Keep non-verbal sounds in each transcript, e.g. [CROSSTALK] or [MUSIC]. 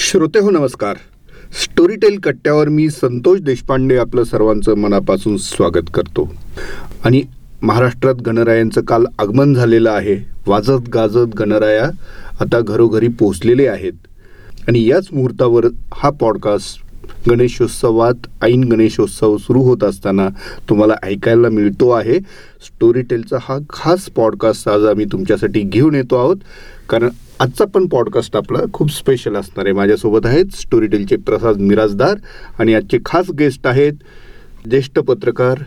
श्रोते हो नमस्कार. स्टोरीटेल कट्ट्यावर मी संतोष देशपांडे आपलं सर्वांचं मनापासून स्वागत करतो. आणि महाराष्ट्रात गणरायांचं काल आगमन झालेलं आहे. वाजत गाजत गणराया आता घरोघरी पोहोचलेले आहेत. आणि याच मुहूर्तावर हा पॉडकास्ट गणेशोत्सवात ऐन गणेशोत्सव सुरू होत असताना तुम्हाला ऐकायला मिळतो आहे. स्टोरीटेलचा हा खास पॉडकास्ट आज आम्ही तुमच्यासाठी घेऊन येतो आहोत. कारण आजचा पण पॉडकास्ट आपला खूप स्पेशल असणार आहे. माझ्यासोबत आहेत स्टोरीटेलचे प्रसाद मिराजदार आणि आजचे खास गेस्ट आहेत ज्येष्ठ पत्रकार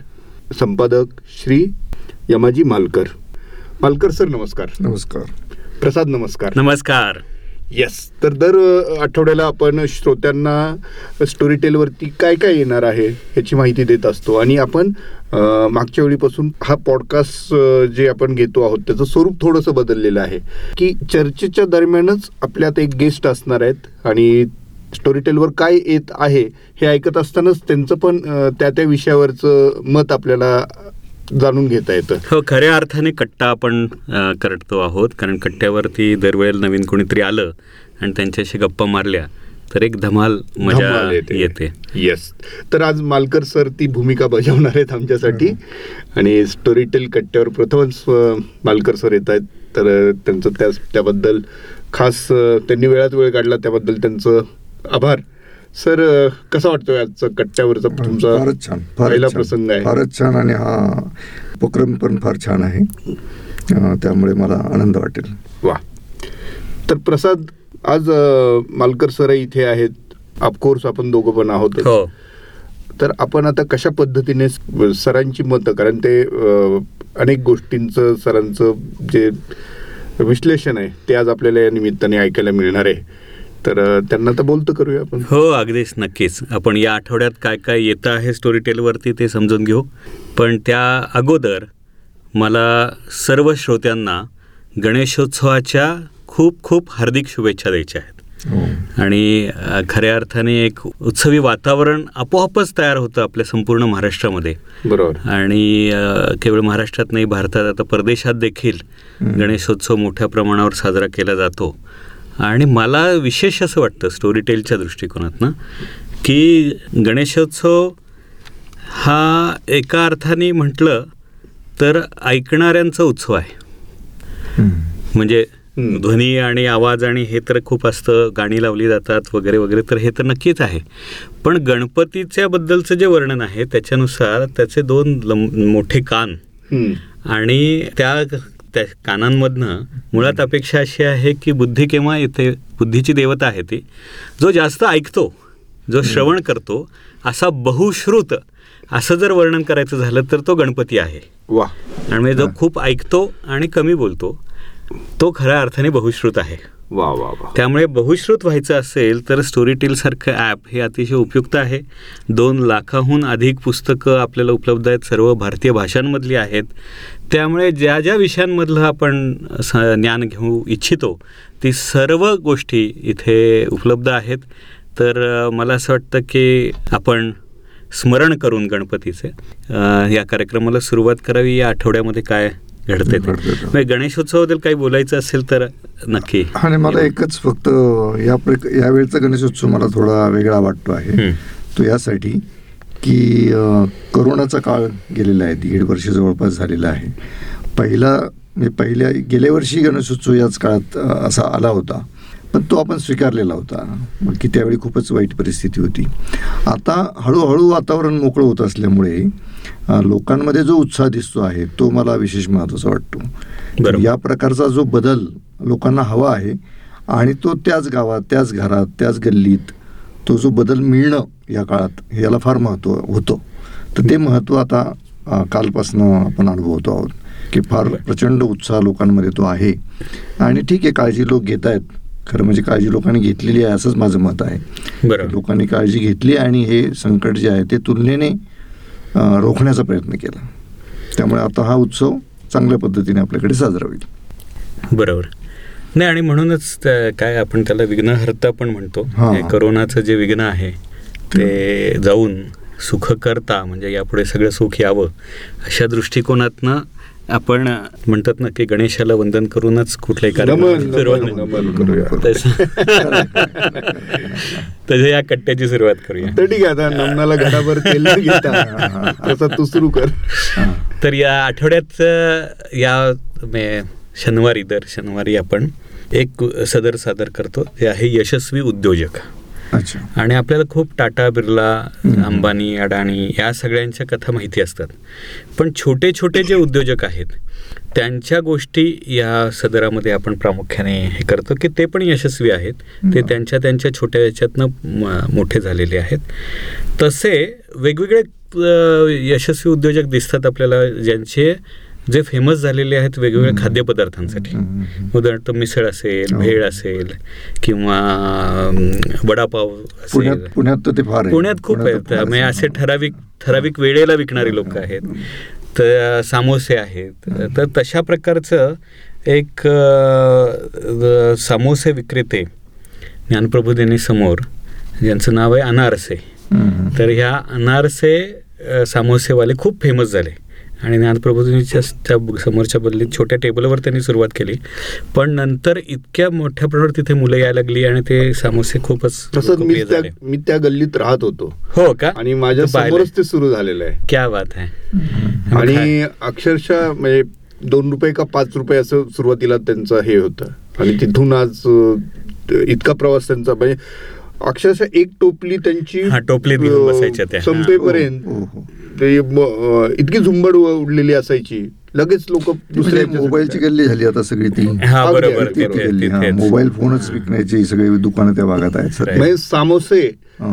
संपादक श्री यमाजी मालकर. मालकर सर नमस्कार. नमस्कार. प्रसाद नमस्कार. नमस्कार. येस तर दर आठवड्याला आपण श्रोत्यांना स्टोरी टेलवरती काय काय येणार आहे याची माहिती देत असतो. आणि आपण मागच्या वेळीपासून हा पॉडकास्ट जे आपण घेतो आहोत त्याचं स्वरूप थोडंसं बदललेलं आहे. की चर्चेच्या दरम्यानच आपल्यात एक गेस्ट असणार आहेत आणि स्टोरी टेलवर काय येत आहे हे ऐकत असतानाच त्यांचं पण त्या त्या विषयावरचं मत आपल्याला जाणून घेता येतं. हो खऱ्या अर्थाने कट्टा आपण करतो आहोत. कारण कट्ट्यावरती दरवेळेला नवीन कोणीतरी आलं आणि त्यांच्याशी गप्पा मारल्या तर एक धमाल मजा येते. येस तर आज मालकर सर ती भूमिका बजावणार आहेत आमच्यासाठी. आणि स्टोरी टेल कट्ट्यावर प्रथमच मालकर सर येत आहेत. तर त्यांचं त्या त्याबद्दल खास त्यांनी वेळात वेळ काढला त्याबद्दल त्यांचं आभार. सर कसं वाटतोय आजचं कट्ट्यावरचा तुमचा फारच छान. पहिला प्रसंग आहे? फारच छान आणि हा उपक्रम पण फार छान आहे. त्यामुळे मला आनंद वाटेल. वा. तर प्रसाद आज मालकर सर इथे आहेत. ऑफकोर्स आपण दोघं पण आहोत. हो. तर आपण आता कशा पद्धतीने सरांची मतं कारण ते अनेक गोष्टींचं सरांचं जे विश्लेषण आहे ते आज आपल्याला या निमित्ताने ऐकायला मिळणार आहे. तर त्यांना तर बोलतं करूया आपण. हो अगदीच नक्कीच. आपण या आठवड्यात काय काय येतं आहे स्टोरी टेलवरती ते समजून घेऊ. पण त्या अगोदर मला सर्व श्रोत्यांना गणेशोत्सवाच्या खूप खूप हार्दिक शुभेच्छा द्यायच्या आहेत. हो. आणि खऱ्या अर्थाने एक उत्सवी वातावरण आपोआपच तयार होतं आपल्या संपूर्ण महाराष्ट्रामध्ये. बरोबर. आणि केवळ महाराष्ट्रात नाही भारतात आता परदेशात देखील. गणेशोत्सव मोठ्या प्रमाणावर साजरा केला जातो. आणि मला विशेष असं वाटतं स्टोरी टेलच्या दृष्टिकोनातनं की गणेशोत्सव हा एका अर्थाने म्हटलं तर ऐकणाऱ्यांचा उत्सव आहे. म्हणजे. ध्वनी आणि आवाज आणि हे तर खूप असतं गाणी लावली जातात वगैरे वगैरे तर हे तर नक्कीच आहे पण गणपतीच्या बद्दलचं जे वर्णन आहे त्याच्यानुसार त्याचे दोन मोठे कान. आणि त्या त्या कानांमधनं मुळात अपेक्षा अशी आहे की बुद्धी केव्हा येते बुद्धीची देवता आहे ती जो जास्त ऐकतो जो श्रवण करतो असा बहुश्रुत असं जर वर्णन करायचं झालं तर तो गणपती आहे. वा आणि म्हणजे जो खूप ऐकतो आणि कमी बोलतो तो खऱ्या अर्थाने बहुश्रुत आहे. वा वा वा. त्यामुळे बहुश्रुत व्हायचं असेल तर स्टोरीटेल सारखं ॲप हे अतिशय उपयुक्त आहे. दोन लाखाहून अधिक पुस्तकं आपल्याला उपलब्ध आहेत. सर्व भारतीय भाषांमधली आहेत. त्यामुळे ज्या ज्या विषयांमधलं आपण ज्ञान घेऊ इच्छितो ती सर्व गोष्टी इथे उपलब्ध आहेत. तर मला असं वाटतं की आपण स्मरण करून गणपतीचे या कार्यक्रमाला सुरुवात करावी. या आठवड्यामध्ये काय घडते. म्हणजे गणेशोत्सवाबद्दल काही बोलायचं असेल तर नक्की. आणि मला एकच फक्त या प्रक यावेळचा गणेशोत्सव मला थोडा वेगळा वाटतो आहे. तो यासाठी की करोनाचा काळ गेलेला आहे दीड वर्ष जवळपास झालेला आहे. पहिला म्हणजे पहिल्या गेल्या वर्षी गणेशोत्सव याच काळात असा आला होता. पण तो आपण स्वीकारलेला होता. की त्यावेळी खूपच वाईट परिस्थिती होती. आता हळूहळू वातावरण मोकळं होत असल्यामुळे लोकांमध्ये जो उत्साह दिसतो आहे तो मला विशेष महत्त्वाचा वाटतो. या प्रकारचा जो बदल लोकांना हवा आहे आणि तो त्याच गावात त्याच घरात त्याच गल्लीत तो जो बदल मिळणं या काळात याला फार महत्त्व होतं. तर ते महत्त्व आता कालपासनं आपण अनुभवतो आहोत की फार प्रचंड उत्साह लोकांमध्ये तो आहे. आणि ठीक आहे काळजी लोक घेत आहेत खरं म्हणजे काळजी लोकांनी घेतलेली आहे असंच माझं मत आहे. बरोबर लोकांनी काळजी घेतली आणि हे संकट जे आहे ते तुलनेने रोखण्याचा प्रयत्न केला. त्यामुळे आता हा उत्सव चांगल्या पद्धतीने आपल्याकडे साजरा होईल. बरोबर. नाही आणि म्हणूनच काय आपण त्याला विघ्नहर्ता पण म्हणतो. करोनाचं जे विघ्न आहे ते जाऊन सुख करता म्हणजे यापुढे सगळं सुख यावं अशा दृष्टिकोनातनं आपण म्हणतात ना की गणेशाला वंदन करूनच तसं. तसं या कट्ट्याची सुरुवात करूया. तर ठीक आहे आता नमनाला घराभर तेल तसा तू सुरू कर. तर या आठवड्यात या मे- शनिवारी दर शनिवारी आपण एक सदर सादर करतो ते आहे यशस्वी उद्योजक. आणि आपल्याला खूप टाटा बिर्ला. अंबानी अडाणी या सगळ्यांच्या कथा माहिती असतात पण छोटे छोटे जे उद्योजक आहेत त्यांच्या गोष्टी या सदरामध्ये आपण प्रामुख्याने हे करतो की ते पण यशस्वी आहेत ते. त्यांच्या त्यांच्या छोट्या याच्यातनं मोठे झालेले आहेत तसे वेगवेगळे यशस्वी उद्योजक दिसतात आपल्याला ज्यांचे जे फेमस झालेले आहेत वेगवेगळ्या. खाद्यपदार्थांसाठी. उदाहरणार्थ मिसळ असेल हो. भेळ असेल किंवा वडापाव असेल पुण्यात पुण्यात खूप आहेत म्हणजे. असे ठराविक ठराविक वेळेला विकणारी लोक आहेत तर सामोसे आहेत तर तशा प्रकारचं एक सामोसे विक्रेते ज्ञानप्रभू त्यांनी समोर ज्यांचं नाव आहे अनारसे. तर ह्या अनारसे सामोसेवाले खूप फेमस झाले आणि ज्ञानप्रबोधिनीच्या च्या समोरच्या बदलीत छोट्या टेबलवर त्यांनी सुरुवात केली पण नंतर इतक्या मोठ्या प्रमाणावर तिथे मुलं यायला लागली आणि ते सामोसे खूपच तसंच मी लोकप्रिय त्या झाले मी त्या गल्लीत राहत होतो हो का आणि माझ्या? समोरच ते सुरू झालेलं आहे क्या बात आहे? आणि अक्षरशः म्हणजे दोन रुपये का पाच रुपये असं सुरुवातीला त्यांचं हे होतं आणि तिथून आज इतका प्रवास त्यांचा म्हणजे अक्षरशः एक टोपली त्यांची हा, त्या. संपेपर्यंत. ते इतकी झुंबड उडलेली असायची. लगेच लोक म्हणजे मोबाईलची गल्ली झाली आता सगळी ती. मोबाईल फोनच विकण्याची सगळी दुकानं त्या भागात आहेत. म्हणजे सामोसे.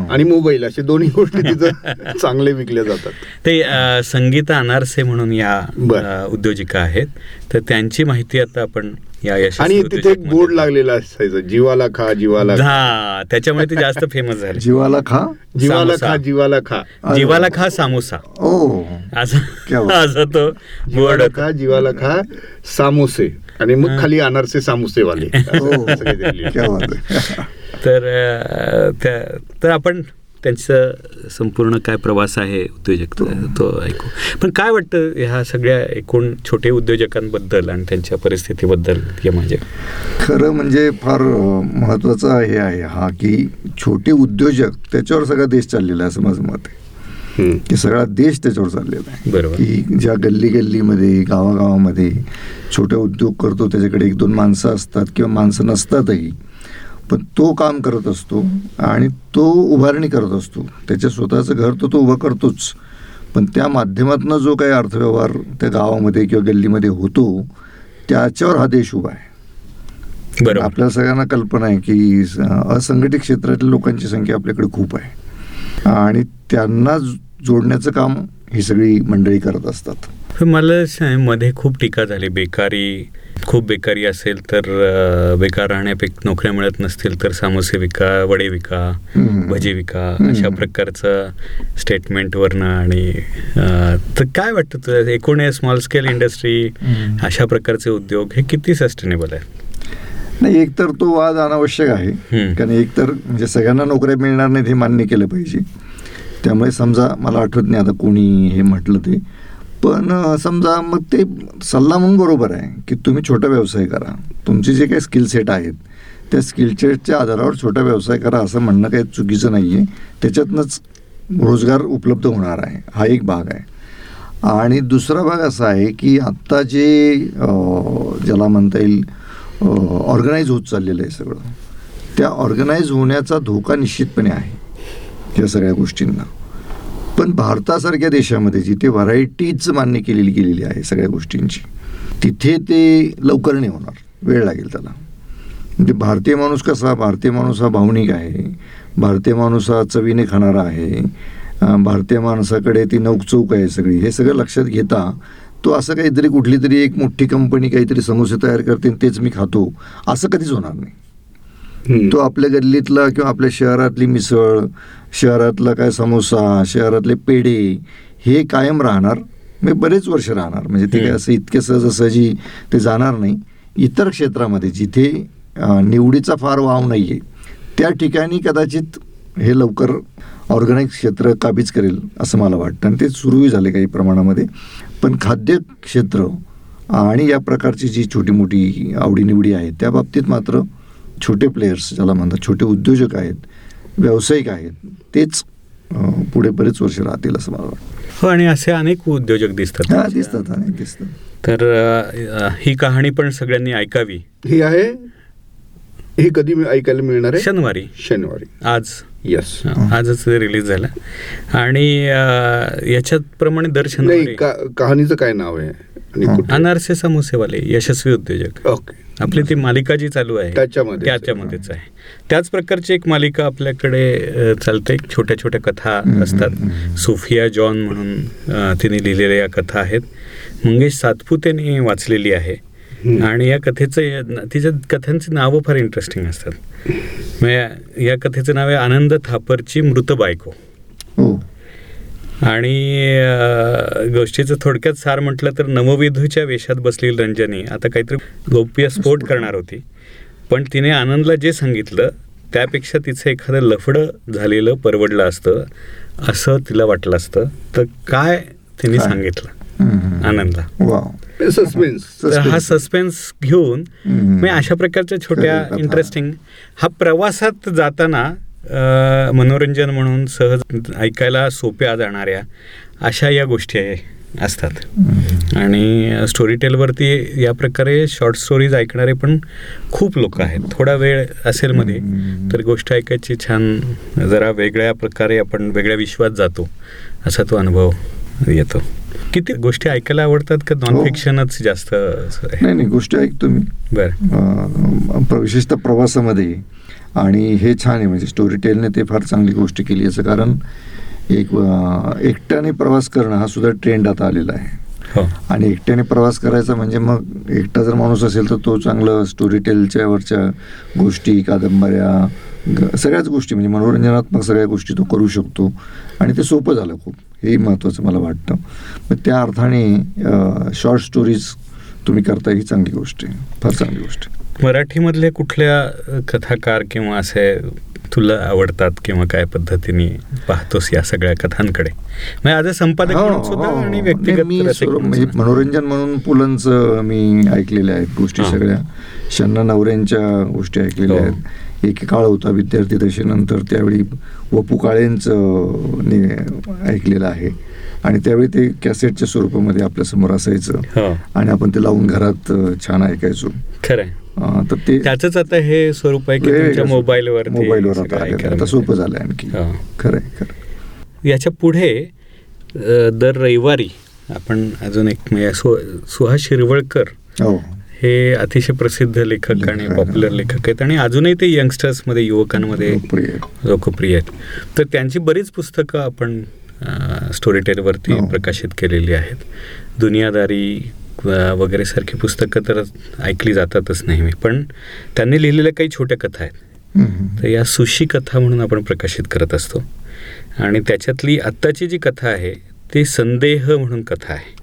आणि मोबाईल असे दोन्ही गोष्टी तिथं [LAUGHS] चांगले विकल्या जातात. ते संगीता अनारसे म्हणून या उद्योजिका आहेत. तर त्यांची माहिती आता आपण या आणि तिथे एक बोर्ड लागलेला असायचं जीवाला खा जीवाला खा. हा त्याच्यामुळे ते जास्त फेमस झाले. जीवाला खा? जीवाला. खा जीवाला खा. जीवाला खा सामोसा. ओ. असं तो बोर्ड. खा जीवाला खा सामोसे. आणि मग हा. खाली अनारसे सामोसेवाले. [LAUGHS] हो. [LAUGHS] तर तर आपण त्यांचं संपूर्ण काय प्रवास आहे उद्योजक तो ऐकू. पण काय वाटतं ह्या सगळ्या एकूण छोटे उद्योजकांबद्दल आणि त्यांच्या परिस्थितीबद्दल या माझे खरं म्हणजे फार महत्त्वाचा हे आहे हा की छोटे उद्योजक त्याच्यावर सगळा देश चाललेला आहे असं माझं मत आहे. की सगळा देश त्याच्यावर चाललेला आहे. की ज्या गल्ली गल्लीमध्ये गावागावामध्ये छोटे उद्योग करतो त्याच्याकडे एक दोन माणसं असतात किंवा माणसं नसतातही पण तो काम करत असतो आणि तो उभारणी करत असतो. त्याच्या स्वतःचं घर तो तो उभं करतोच. पण त्या माध्यमातून जो काही अर्थव्यवहार त्या गावामध्ये किंवा गल्लीमध्ये होतो त्याच्यावर हा देश उभा आहे. आपल्या सगळ्यांना कल्पना आहे की असंघटित क्षेत्रातल्या लोकांची संख्या आपल्याकडे खूप आहे. आणि त्यांना जोडण्याचं काम ही सगळी मंडळी करत असतात मला मध्ये खूप टीका झाली बेकारी खूप बेकारी असेल तर बेकार राहण्यापेक्षा नोकऱ्या मिळत नसतील तर सामोसे विका वडे विका. भजी विका. अशा प्रकारचं स्टेटमेंटवरनं आणि तर काय वाटतं तुला एकूण स्मॉल स्केल इंडस्ट्री. अशा प्रकारचे उद्योग हे किती सस्टेनेबल आहे नाही एकतर तो वाद अनावश्यक आहे. कारण एकतर म्हणजे सगळ्यांना नोकऱ्या मिळणार नाहीत हे मान्य केलं पाहिजे. त्यामुळे समजा मला आठवत नाही आता कोणी हे म्हटलं ते. पण समजा मग ते सल्ला म्हणून बरोबर आहे की तुम्ही छोटा व्यवसाय करा. तुमचे जे काही स्किल सेट आहेत त्या स्किल सेटच्या आधारावर छोटा व्यवसाय करा असं म्हणणं काही चुकीचं नाही आहे त्याच्यातनंच रोजगार उपलब्ध होणार आहे. हा एक भाग आहे. आणि दुसरा भाग असा आहे की आत्ता जे ज्याला म्हणता येईल ऑर्गनाईज होत चाललेलं आहे सगळं. त्या ऑर्गनाईज होण्याचा धोका निश्चितपणे आहे या सगळ्या गोष्टींना. पण भारतासारख्या देशामध्ये जिथे व्हरायटीच मान्य केलेली गेलेली आहे सगळ्या गोष्टींची तिथे ते लवकर नाही होणार वेळ लागेल त्याला. म्हणजे भारतीय माणूस कसा भारतीय माणूस हा भावनिक आहे भारतीय माणूस हा चवीने खाणारा आहे भारतीय माणसाकडे ती नौकचौक आहे सगळी हे सगळं लक्षात घेता तो असं काहीतरी कुठली तरी एक मोठी कंपनी काहीतरी समोसे तयार करते आणि तेच मी खातो. असं कधीच होणार नाही. तो आपल्या गल्लीतला किंवा आपल्या शहरातली मिसळ शहरातला काय समोसा शहरातले पेढे हे कायम राहणार. म्हणजे बरेच वर्ष राहणार. म्हणजे ते काय. असं इतके सहजासहजी ते जाणार नाही. इतर क्षेत्रामध्ये जिथे निवडीचा फार वाव नाही आहे त्या ठिकाणी कदाचित हे लवकर ऑर्गनाईज क्षेत्र काबीज करेल असं मला वाटतं. आणि ते सुरूही झाले काही प्रमाणामध्ये. पण खाद्य क्षेत्र आणि या प्रकारची जी छोटी मोठी आवडीनिवडी आहेत त्या बाबतीत मात्र छोटे प्लेयर्स ज्याला म्हणतात छोटे उद्योजक आहेत व्यावसायिक आहेत तेच पुढे बरेच वर्ष राहतील असं मला वाटतं. हो आणि असे अनेक उद्योजक दिसतात. हा दिसतात अनेक दिसतात. तर अ, ही कहाणी पण सगळ्यांनी ऐकावी. ही आहे? हे कधी मी ऐकायला मिळणार आहे? शनिवारी. शनिवारी. आज. येस आजच रिलीज झाला. आणि याच्यात प्रमाणे दर नाही शनिवारी का- कहाणीचं काय नाव आहे? अनारसे समोसेवाले यशस्वी उद्योजक. ओके. आपली ती मालिका जी चालू आहे. त्याच्यामध्येच आहे. त्याच्यामध्येच आहे. त्याच प्रकारची एक मालिका आपल्याकडे चालते. छोट्या छोट्या कथा असतात. सोफिया जॉन म्हणून तिने लिहिलेल्या कथा आहेत. मंगेश सातपुतेने वाचलेली आहे. आणि या कथेचं तिच्या कथांची नावं फार इंटरेस्टिंग असतात. म्हणजे या कथेचं नाव आहे आनंद थापरची मृत बायको. हो. आणि गोष्टीचं थोडक्यात सार म्हटलं तर नवविधूच्या वेशात बसलेली रंजनी आता काहीतरी गोप्य स्फोट करणार होती. पण तिने आनंदला जे सांगितलं त्यापेक्षा तिचं एखादं लफडं झालेलं परवडलं असतं असं तिला वाटलं असतं. तर काय तिने? सांगितलं? वाव सस्पेन्स तर हा Suspense. सस्पेन्स घेऊन. मी अशा प्रकारच्या छोट्या. इंटरेस्टिंग हा प्रवासात जाताना मनोरंजन म्हणून सहज ऐकायला सोप्या जाणाऱ्या अशा या गोष्टी आहे असतात. आणि स्टोरी टेलवरती या प्रकारे शॉर्ट स्टोरीज ऐकणारे पण खूप लोक आहेत थोडा वेळ असेल मध्ये. तर गोष्ट ऐकायची छान जरा वेगळ्या प्रकारे आपण वेगळ्या विश्वात जातो असा तो अनुभव येतो. किती गोष्टी ऐकायला आवडतात का? नॉन हो. फिक्शनच जास्त असं? नाही नाही गोष्टी ऐकतो मी. बरं. विशेषतः प्रवासामध्ये. आणि हे छान आहे म्हणजे स्टोरी टेलने ते फार चांगली गोष्ट केली याचं कारण एक एकट्याने प्रवास करणं हा सुद्धा ट्रेंड आता आलेला आहे. हो. आणि एकट्याने प्रवास करायचा म्हणजे मग एकटा जर माणूस असेल तर तो चांगलं स्टोरी टेलच्या वरच्या गोष्टी कादंबऱ्या सगळ्याच गोष्टी म्हणजे मनोरंजनात्मक सगळ्या गोष्टी तो करू शकतो. आणि ते सोपं झालं खूप. हेही महत्त्वाचं मला वाटतं मग त्या अर्थाने शॉर्ट स्टोरीज तुम्ही करता ही चांगली गोष्ट आहे फार चांगली गोष्ट. मराठीमधले कुठल्या कथाकार किंवा असे तुला आवडतात किंवा काय पद्धतीने पाहतोस या सगळ्या कथांकडे म्हणजे आज संपादक हो, हो. आणि व्यक्तिगत म्हणजे सुद्धा. मनोरंजन म्हणून पुलंचं मी ऐकलेल्या आहेत गोष्टी हा. सगळ्या शन्ना नवऱ्यांच्या गोष्टी ऐकलेल्या हो. आहेत एक काळ होता विद्यार्थी दशेनंतर त्यावेळी वपू काळेंचं ऐकलेलं आहे. आणि त्यावेळी ते कॅसेटच्या स्वरूपामध्ये आपल्यासमोर असायचं. हो. आणि आपण ते लावून घरात छान ऐकायचो. खरंय अ, तर ते त्याच आता हे स्वरूप आहे की. मोबाईलवर मोबाईलवर आता. आता सोपं झालंय आणखी. हो. खरंय खरं याच्यापुढे दर रविवारी आपण अजून एक म्हणजे सुहास शिरवळकर हो अतिशय प्रसिद्ध लेखक आणि. पॉप्युलर लेखक आहेत आणि अजूनही ते यंगस्टर्समध्ये युवकांमध्ये लोकप्रिय आहे. लोकप्रिय आहेत तर त्यांची बरीच पुस्तकं आपण स्टोरी टेलवरती हो. प्रकाशित केलेली आहेत दुनियादारी वगैरे सारखी पुस्तकं तर ऐकली जातातच नेहमी पण त्यांनी लिहिलेल्या काही छोट्या कथा आहेत. तर या सुशी कथा म्हणून आपण प्रकाशित करत असतो आणि त्याच्यातली आत्ताची जी कथा आहे ती संदेह म्हणून कथा आहे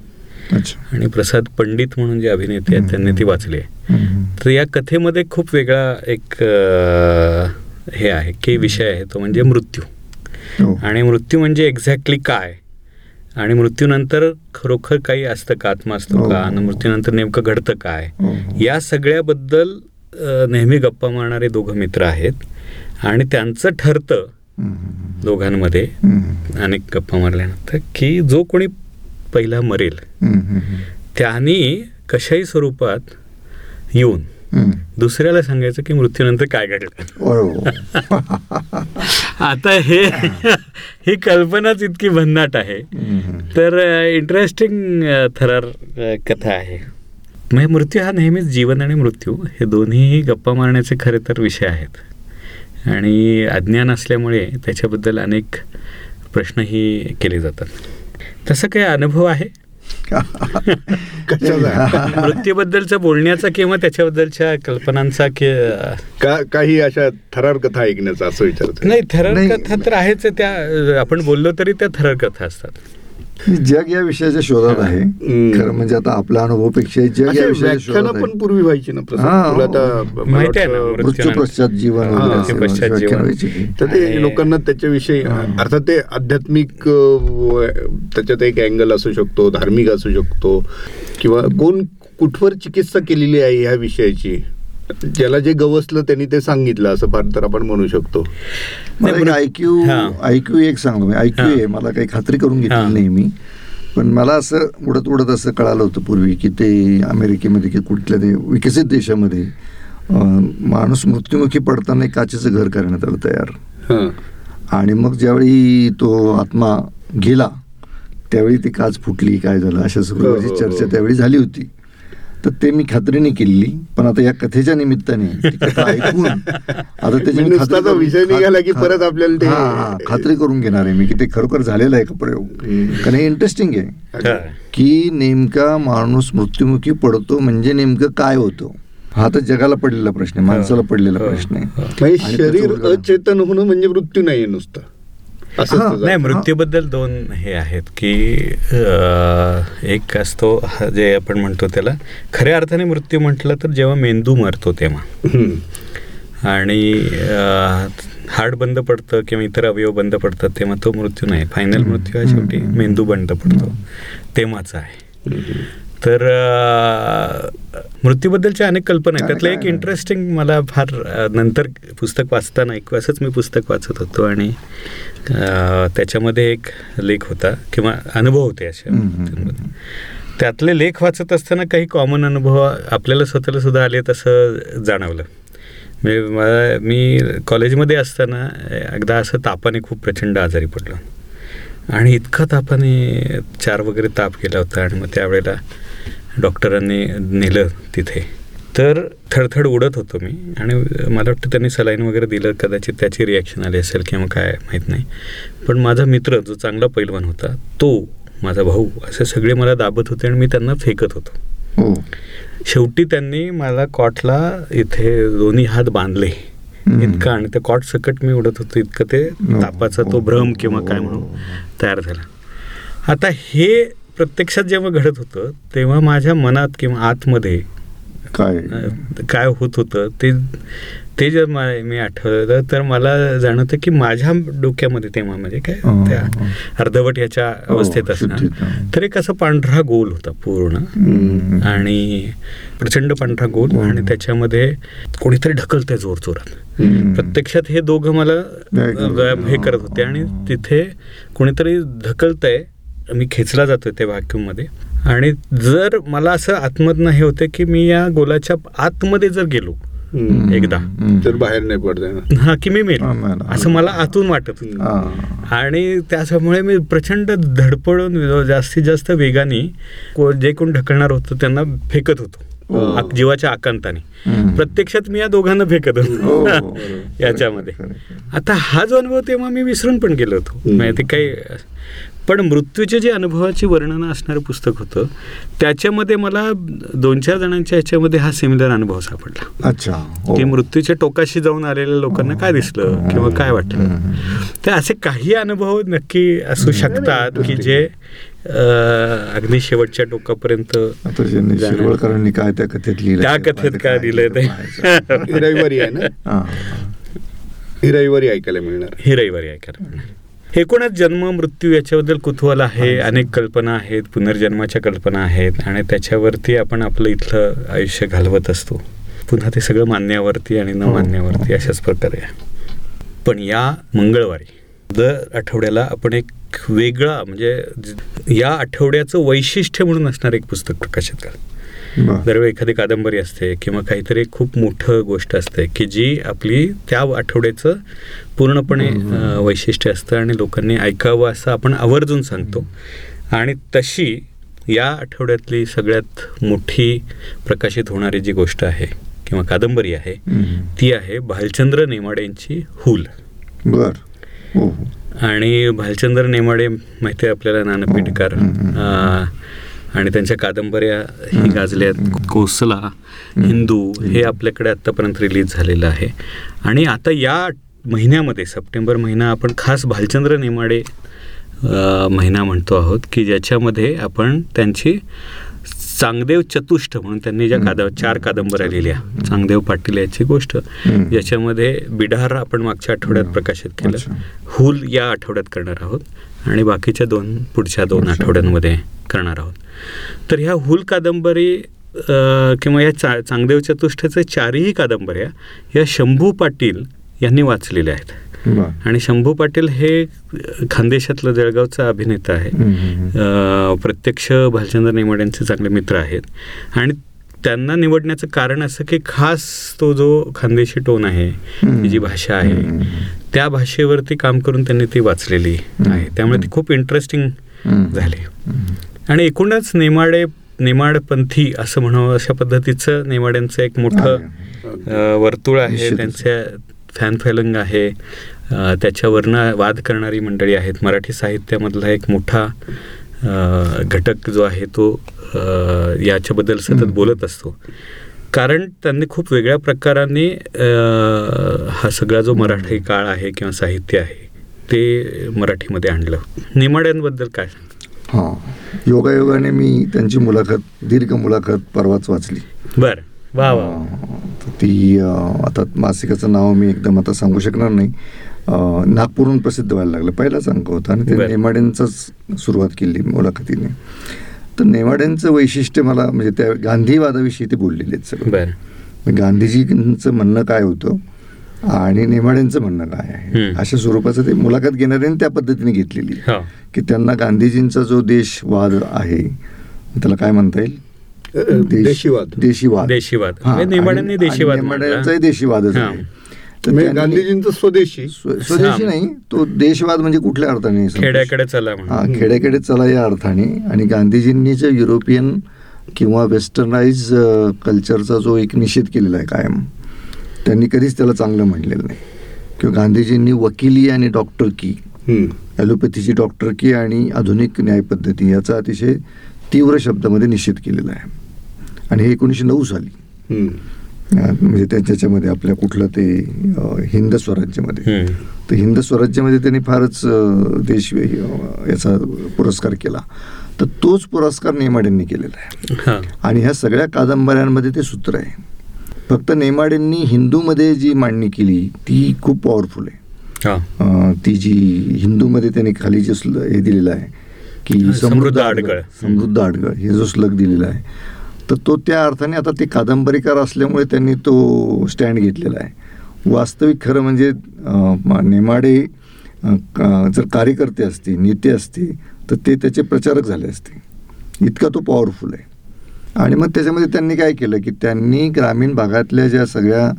आणि प्रसाद पंडित म्हणून जे अभिनेते आहेत त्यांनी ती वाचली आहे. तर या कथेमध्ये खूप वेगळा एक हे आहे की विषय आहे तो म्हणजे मृत्यू हो. आणि मृत्यू म्हणजे एक्झॅक्टली काय आणि मृत्यूनंतर खरोखर काही असतं का आत्मा असतो हो. का आणि मृत्यूनंतर नेमकं घडतं काय हो. या सगळ्याबद्दल नेहमी गप्पा मारणारे दोघं मित्र आहेत आणि त्यांचं ठरतं. दोघांमध्ये. अनेक गप्पा मारल्यानंतर की जो कोणी पहिला मरेल. त्यांनी कशाही स्वरूपात येऊन. दुसऱ्याला सांगायचं की मृत्यूनंतर काय घडलं. [LAUGHS] आता हे ही कल्पनाच इतकी भन्नाट आहे. तर इंटरेस्टिंग थरार कथा आहे म्हणजे मृत्यू हा नेहमीच जीवन आणि मृत्यू हे दोन्हीही गप्पा मारण्याचे खरे तर विषय आहेत आणि अज्ञान असल्यामुळे त्याच्याबद्दल अनेक प्रश्नही केले जातात तसं काही अनुभव आहे? [LAUGHS] मृत्यूबद्दलचा बोलण्याचा किंवा त्याच्याबद्दलच्या कल्पनांचा काही अशा थरार कथा ऐकण्याचा असं विचारत नाही थरार. कथा तर आहेच. आहे, त्या आपण बोललो तरी त्या थरार कथा असतात. जग या विषयाच्या शोधात आहे. खरं म्हणजे आता आपला अनुभवपेक्षा जग या विषयाच्या पण पूर्वी व्हायची ना हा, हो. मृत्यू- पश्चात जीवन हा. तर ते लोकांना त्याच्याविषयी. अर्थात ते आध्यात्मिक त्याच्यात एक अँगल असू शकतो धार्मिक असू शकतो किंवा कोण कुठवर चिकित्सा केलेली आहे ह्या विषयाची ज्याला जे गवसलं त्यांनी ते सांगितलं असं फार तर आपण म्हणू शकतो मला आयक्यू हां. आयक्यू एक सांगतो आयक्यू हां. आहे मला काही खात्री करून घेतली हां. नाही मी पण मला असं उडत उडत असं कळालं होतं पूर्वी की ते अमेरिकेमध्ये की कुठल्या ते विकसित देशामध्ये माणूस मृत्युमुखी पडताना एक काचेचं घर करण्यात आलं तयार हं. आणि मग ज्यावेळी तो आत्मा गेला त्यावेळी ती काच फुटली काय झालं अशा हो, सगळ्याची हो, चर्चा हो. त्यावेळी झाली होती तर ते मी खात्रीने केलेली पण आता या कथेच्या निमित्ताने कथा ऐकून आता त्याची मी नुसता खात्री तो करून- विषय निघाला की परत आपल्याला खात्री करून घेणार आहे मी की ते खरोखर झालेलं आहे का प्रयोग. कारण हे इंटरेस्टिंग आहे. की नेमका माणूस मृत्युमुखी पडतो म्हणजे नेमकं काय होतं हा तर जगाला पडलेला प्रश्न आहे माणसाला पडलेला. प्रश्न आहे म्हणजे शरीर. अचेतन होणं म्हणजे मृत्यू नाहीये नुसतं नाही. मृत्यूबद्दल दोन हे आहेत की एक असतो जे आपण म्हणतो त्याला खऱ्या अर्थाने मृत्यू म्हटलं तर जेव्हा मेंदू मरतो तेव्हा. आणि हार्ट बंद पडतं किंवा इतर अवयव बंद पडतात तेव्हा तो मृत्यू नाही फायनल मृत्यू हा शेवटी. मेंदू बंद पडतो तेव्हाचा आहे. तर मृत्यूबद्दलच्या अनेक कल्पना आहेत त्यातलं एक इंटरेस्टिंग मला फार नंतर पुस्तक वाचताना एक असंच मी पुस्तक वाचत होतो आणि त्याच्यामध्ये एक लेख होता किंवा अनुभव होते असे. त्यातले लेख वाचत असताना काही कॉमन अनुभव आपल्याला स्वतःला सुद्धा आले तसं जाणवलं. म्हणजे मला मी कॉलेजमध्ये असताना एकदा असं तापाने खूप प्रचंड आजारी पडलो. आणि इतका तापाने चार वगैरे ताप गेला होता आणि मग त्यावेळेला डॉक्टरांनी नेलं तिथे. तर थडथड उडत होतो मी. आणि मला वाटतं त्यांनी सलाईन वगैरे दिलं कदाचित त्याची रिॲक्शन आली असेल किंवा काय माहीत नाही. पण माझा मित्र जो चांगला पैलवान होता तो माझा भाऊ असे सगळे मला दाबत होते आणि मी त्यांना फेकत होतो. शेवटी त्यांनी मला कॉटला इथे दोन्ही हात बांधले. इतकं आणि त्या कॉट सकट मी उडत होतो इतकं ते. तापाचा तो भ्रम किंवा काय म्हणून तयार झाला. आता हे प्रत्यक्षात जेव्हा घडत होतं तेव्हा माझ्या मनात किंवा आतमध्ये काय काय होत होतं ते ते जर मा- मी आठवलं तर मला जाणवतं की माझ्या डोक्यामध्ये तेव्हा म्हणजे काय हं, त्या हं. अर्धवट याच्या हो, अवस्थेत असणार हं. तर एक असा पांढरा गोल होता पूर्ण. आणि प्रचंड पांढरा गोल हम्म. आणि त्याच्यामध्ये कोणीतरी ढकलतंय जोर जोरात. प्रत्यक्षात हे दोघं मला हे करत होते आणि तिथे कोणीतरी ढकलतंय मी खेचला जातोय त्या व्हॅक्यूममध्ये आणि जर मला असं आतमधनं हे होतं की मी या गोलाच्या आतमध्ये जर गेलो हं. एकदा. तर बाहेर नाही पडता हा की मी मेल हा, मेला. असं मला आतून वाटत हा. आणि त्याच्यामुळे मी प्रचंड धडपडून जास्तीत जास्त वेगाने को- जे कोण ढकलणार होतं त्यांना फेकत होतो हो. जीवाच्या आकांताने. प्रत्यक्षात मी या दोघांना फेकत हो, हो, [LAUGHS] होतो बरोबर. याच्यामध्ये. आता हा जो अनुभव तेव्हा मी विसरून पण गेलो होतो. म्हणजे ते काही पण मृत्यूचे जे अनुभवाची वर्णनं असणारं पुस्तक होतं त्याच्यामध्ये मला दोन चार जणांच्या ह्याच्यामध्ये हा सिमिलर अनुभव सापडला अच्छा हो. की मृत्यूच्या टोकाशी जाऊन आलेल्या लोकांना काय दिसलं किंवा काय वाटलं. तर असे काही अनुभव नक्की असू शकतात की जे अगदी शेवटच्या टोकापर्यंत. शिरवळकरांनी काय त्या कथेत लिहिलं त्या ते कथेत काय दिलंय ते. ही रविवारी आहे ना हा. ही रविवारी ऐकायला मिळणार हे रविवारी ऐकायला एकूणच जन्म मृत्यू याच्याबद्दल कुतूहल आहे अनेक कल्पना आहेत पुनर्जन्माच्या कल्पना आहेत आणि त्याच्यावरती आपण आपलं इथलं आयुष्य घालवत असतो पुन्हा ते सगळं मान्यावरती आणि न हो, मान्यावरती. अशाच प्रकारे पण या मंगळवारी दर आठवड्याला आपण एक वेगळा म्हणजे या आठवड्याचं वैशिष्ट्य म्हणून असणार एक पुस्तक प्रकाशित करा. दरवेळी एखादी कादंबरी असते किंवा काहीतरी खूप मोठं गोष्ट असते की जी आपली त्या आठवड्याचं पूर्णपणे वैशिष्ट्य असतं आणि लोकांनी ऐकावं असं आपण आवर्जून सांगतो आणि तशी या आठवड्यातली सगळ्यात मोठी प्रकाशित होणारी जी गोष्ट आहे किंवा कादंबरी आहे. ती आहे भालचंद्र नेमाडेंची हूल बर हो हो. आणि भालचंद्र नेमाडे माहिती आहे आपल्याला. अं, आणि त्यांच्या कादंबऱ्या ही गाजल्यात. कोसला हिंदू हे आपल्याकडे आत्तापर्यंत रिलीज झालेलं आहे. आणि आता या महिन्यामध्ये सप्टेंबर महिना आपण खास भालचंद्र नेमाडे महिना म्हणतो आहोत की ज्याच्यामध्ये आपण त्यांची चांगदेव चतुष्ट म्हणून त्यांनी ज्या काद चार कादंबऱ्या लिहिल्या चांगदेव पाटील याची गोष्ट हम्म. ज्याच्यामध्ये बिडार आपण मागच्या आठवड्यात. प्रकाशित केलं. हुल या आठवड्यात करणार आहोत आणि बाकीच्या दोन पुढच्या दोन. आठवड्यांमध्ये करणार आहोत तर ह्या हुल कादंबरी किंवा या चा चांगदेव चतुष्टयाच्या चारही कादंबऱ्या या शंभू पाटील यांनी वाचलेल्या आहेत आणि शंभू पाटील हे खानदेशातला जळगावचा अभिनेता आहे. प्रत्यक्ष भालचंद्र नेमाड्यांचे चांगले मित्र आहेत. आणि त्यांना निवडण्याचं कारण असं की खास तो जो खानदेशी टोन आहे. ती जी भाषा आहे. त्या भाषेवरती काम करून त्यांनी ती वाचलेली आहे. त्यामुळे ती खूप इंटरेस्टिंग. झाली. आणि एकूणच नेमाडे नेमाडपंथी असं म्हणावं अशा पद्धतीचं नेमाड्यांचं एक मोठं वर्तुळ आहे. त्यांच्या फॅन फॅलंग आहे त्याच्यावरनं वाद करणारी मंडळी आहेत. मराठी साहित्यामधला एक मोठा घटक जो आहे तो याच्याबद्दल सतत. बोलत असतो. कारण त्यांनी खूप वेगळ्या प्रकाराने हा सगळा जो मराठी काळ आहे किंवा साहित्य आहे ते मराठीमध्ये आणलं. नेमाड्यांबद्दल काय हां. योगायोगाने मी त्यांची मुलाखत दीर्घ मुलाखत परवाच वाचली. बर. वा वा. अं, तर ती आता मासिकाचं नाव मी एकदम आता सांगू शकणार नाही. नागपूरहून प्रसिद्ध व्हायला लागलं. पहिलाच अंक होता आणि ते. नेमाड्यांचाच सुरुवात केली मुलाखतीने. तर नेमाड्यांचं वैशिष्ट्य मला म्हणजे त्या गांधीवादाविषयी ते बोललेले आहेत सगळं. गांधीजींचं म्हणणं काय होतं आणि नेमाड्यांचं म्हणणं काय आहे. अशा स्वरूपाचं ते मुलाखत घेणाऱ्याने त्या पद्धतीने घेतलेली. हो. की त्यांना गांधीजींचा जो देशवाद आहे त्याला काय म्हणता येईल? देशीवाद देशीवाद देशीवाद. हां, म्हणजे नेमाड्यांनी देशीवाद. नेमाड्यांचाही देशीवादच हां. आहे म्हणजे गांधीजींचं स्वदेशी स्व- स्वदेशी. नाही तो देशवाद म्हणजे कुठल्या अर्थाने? खेड्याकडे चला हा खेड्याकडे चला या अर्थाने आणि गांधीजींनी जे युरोपियन किंवा वेस्टर्नाइज कल्चरचा जो एक निषेध केलेला आहे कायम त्यांनी कधीच त्याला चांगलं म्हणलेलं नाही किंवा गांधीजींनी वकिली आणि डॉक्टर की. ॲलोपॅथीची डॉक्टर की आणि आधुनिक न्यायपद्धती याचा अतिशय तीव्र शब्दामध्ये निषेध केलेला आहे आणि हे एकोणीसशे नऊ साली म्हणजे त्याच्यामध्ये आपल्या कुठलं ते हिंद स्वराज्यामध्ये. तर हिंद स्वराज्यामध्ये त्यांनी फारच देश याचा पुरस्कार केला तर तोच पुरस्कार नेमाड्यांनी केलेला आहे. आणि ह्या सगळ्या कादंबऱ्यांमध्ये ते सूत्र आहे फक्त नेमाड्यांनी हिंदूमध्ये जी मांडणी केली ती खूप पॉवरफुल आहे हा. ती जी हिंदूमध्ये त्यांनी खाली जे हे दिलेलं आहे की समृद्ध आडगळ. समृद्ध आडगळ हे जो श्लोक दिलेला आहे तर तो त्या अर्थाने आता ते कादंबरीकार असल्यामुळे त्यांनी तो स्टँड घेतलेला आहे. वास्तविक खरं म्हणजे नेमाडे का- जर कार्यकर्ते असते नेते असते तर ते त्याचे प्रचारक झाले असते. इतका तो पॉवरफुल आहे. आणि मग त्याच्यामध्ये त्यांनी काय केलं की त्यांनी ग्रामीण भागातल्या ज्या सगळ्या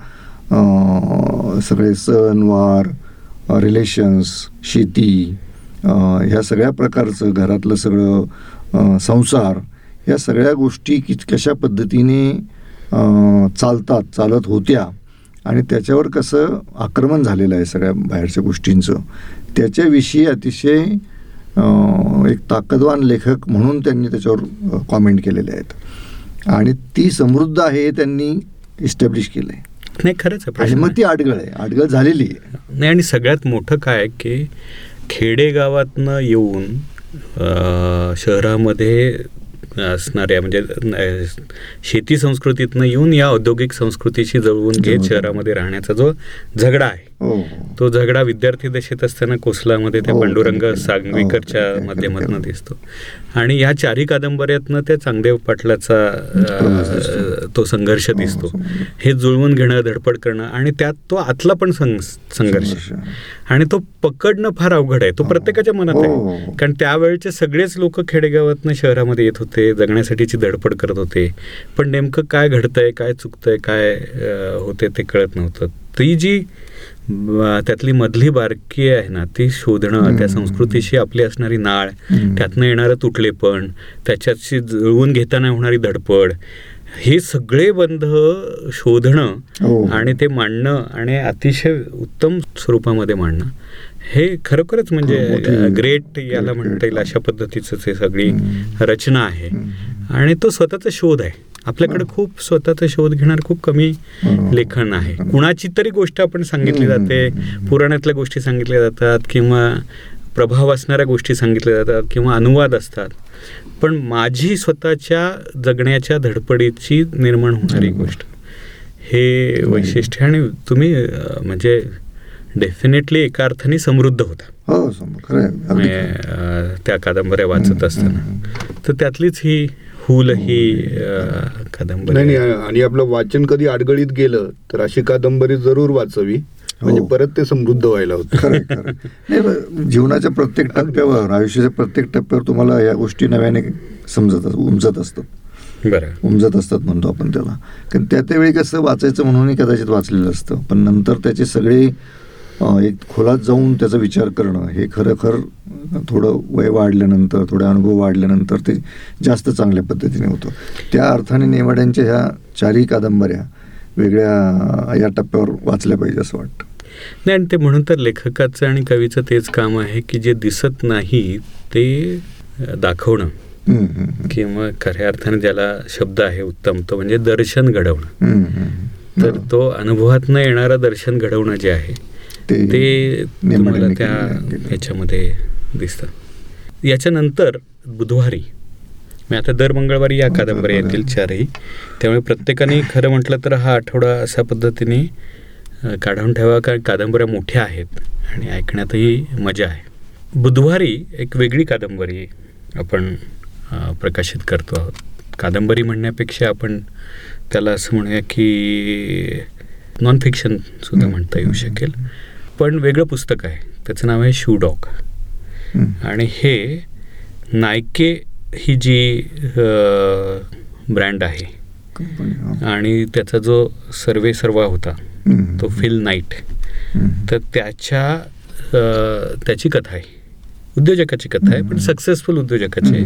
सगळे सणवार रिलेशन्स शेती ह्या सगळ्या प्रकारचं घरातलं सगळं संसार या सगळ्या गोष्टी कि कशा पद्धतीने चालतात चालत होत्या आणि त्याच्यावर कसं आक्रमण झालेलं आहे सगळ्या बाहेरच्या गोष्टींचं त्याच्याविषयी अतिशय एक ताकदवान लेखक म्हणून त्यांनी त्याच्यावर कॉमेंट केलेले आहेत. आणि ती समृद्ध आहे हे त्यांनी इस्टॅब्लिश केलं आहे नाही खरंच आहे मग ती. आडगळ आहे आडगळ झालेली आहे. नाही आणि सगळ्यात मोठं काय की खेडेगावातनं येऊन शहरामध्ये असणाऱ्या म्हणजे शेती संस्कृतीतनं येऊन या औद्योगिक संस्कृतीशी जळवून घेत. शहरामध्ये राहण्याचा जो झगडा आहे तो झगडा विद्यार्थी दशेत असताना कोसलामध्ये त्या हो, पांडुरंग हो, सागवीकरच्या हो, माध्यमातून दिसतो आणि ह्या चारी कादंबऱ्यातनं त्या चांगदेव पाटलाचा. तो संघर्ष हो, दिसतो. हे जुळवून घेणं धडपड करणं आणि त्यात तो आतला पण संघर्ष. आणि तो पकडणं फार अवघड आहे तो हो. प्रत्येकाच्या मनात हो, आहे हो. कारण त्यावेळेचे सगळेच लोक खेडेगावातनं शहरामध्ये येत होते जगण्यासाठीची धडपड करत होते पण नेमकं काय घडतंय काय चुकतंय काय होते ते कळत नव्हतं ती जी त्यातली मधली बारकी आहे ना ती शोधणं. त्या संस्कृतीशी आपली असणारी नाळ. त्यातनं येणारं तुटलेपण त्याच्याशी जुळवून घेताना होणारी धडपड हे सगळे बंध शोधणं हो. आणि ते मांडणं आणि अतिशय उत्तम स्वरूपामध्ये मांडणं हे खरोखरच म्हणजे हो, ग्रेट याला म्हणता येईल. अशा पद्धतीचं ते सगळी. रचना आहे. आणि तो स्वतःचा शोध आहे आपल्याकडे. खूप स्वतःचा शोध घेणार खूप कमी हो. लेखन आहे. कुणाची तरी गोष्ट आपण सांगितली. जाते. पुराणातल्या गोष्टी सांगितल्या जातात किंवा प्रभाव असणाऱ्या गोष्टी सांगितल्या जातात किंवा अनुवाद असतात. पण माझी स्वतःच्या जगण्याच्या धडपडीची निर्माण होणारी. गोष्ट. हे वैशिष्ट्य आणि तुम्ही म्हणजे डेफिनेटली एका अर्थाने समृद्ध होता. हो त्या कादंबऱ्या वाचत असताना. तर त्यातलीच ही फूल ही कादंबरी. नाही आणि आपलं वाचन कधी अडगळीत गेलं तर अशी कादंबरी जरूर वाचावी. म्हणजे हो. परत ते समृद्ध व्हायला होतं. नाही जीवनाच्या प्रत्येक टप्प्यावर आयुष्याच्या प्रत्येक टप्प्यावर तुम्हाला या गोष्टी नव्याने समजत उमजत असतात. बरं. उमजत असतात म्हणतो आपण त्याला. कारण त्या त्यावेळी कसं वाचायचं म्हणूनही कदाचित वाचलेलं असतं. पण नंतर त्याचे सगळे एक खोलात जाऊन त्याचा विचार करणं हे खरंखर थोडं वय वाढल्यानंतर थोडे अनुभव वाढल्यानंतर ते जास्त चांगल्या पद्धतीने होतं त्या अर्थाने नेवाड्यांच्या ह्या चारही कादंबऱ्या वेगळ्या या टप्प्यावर वाचल्या पाहिजे असं वाटतं नाही आणि ते म्हणून तर लेखकाचं आणि कवीचं तेच काम आहे की जे दिसत नाही ते दाखवणं. किंवा खऱ्या अर्थाने ज्याला शब्द आहे उत्तम तो म्हणजे दर्शन घडवणं. तर तो अनुभवातनं येणारं दर्शन घडवणं जे आहे ते तुम्हाला त्या. ह्याच्यामध्ये दिसतं. याच्यानंतर बुधवारी मी आता दर मंगळवारी या कादंबऱ्या येतील चारही त्यामुळे प्रत्येकाने खरं म्हटलं तर हा आठवडा अशा पद्धतीने काढून ठेवा कारण कादंबऱ्या मोठ्या आहेत आणि ऐकण्यातही मजा आहे. बुधवारी एक वेगळी कादंबरी आपण प्रकाशित करतो आहोत. कादंबरी म्हणण्यापेक्षा आपण त्याला असं म्हणूया की नॉन फिक्शन सुद्धा हम्म. म्हणता येऊ शकेल. पण वेगळं पुस्तक आहे त्याचं नाव आहे शू डॉग हम्म. आणि हे नायके ही जी ब्रँड आहे. आणि त्याचा जो सर्वे सर्वा होता. तो फिल नाईट. तर त्याच्या त्याची कथा आहे उद्योजकाची कथा आहे पण. सक्सेसफुल उद्योजकाची.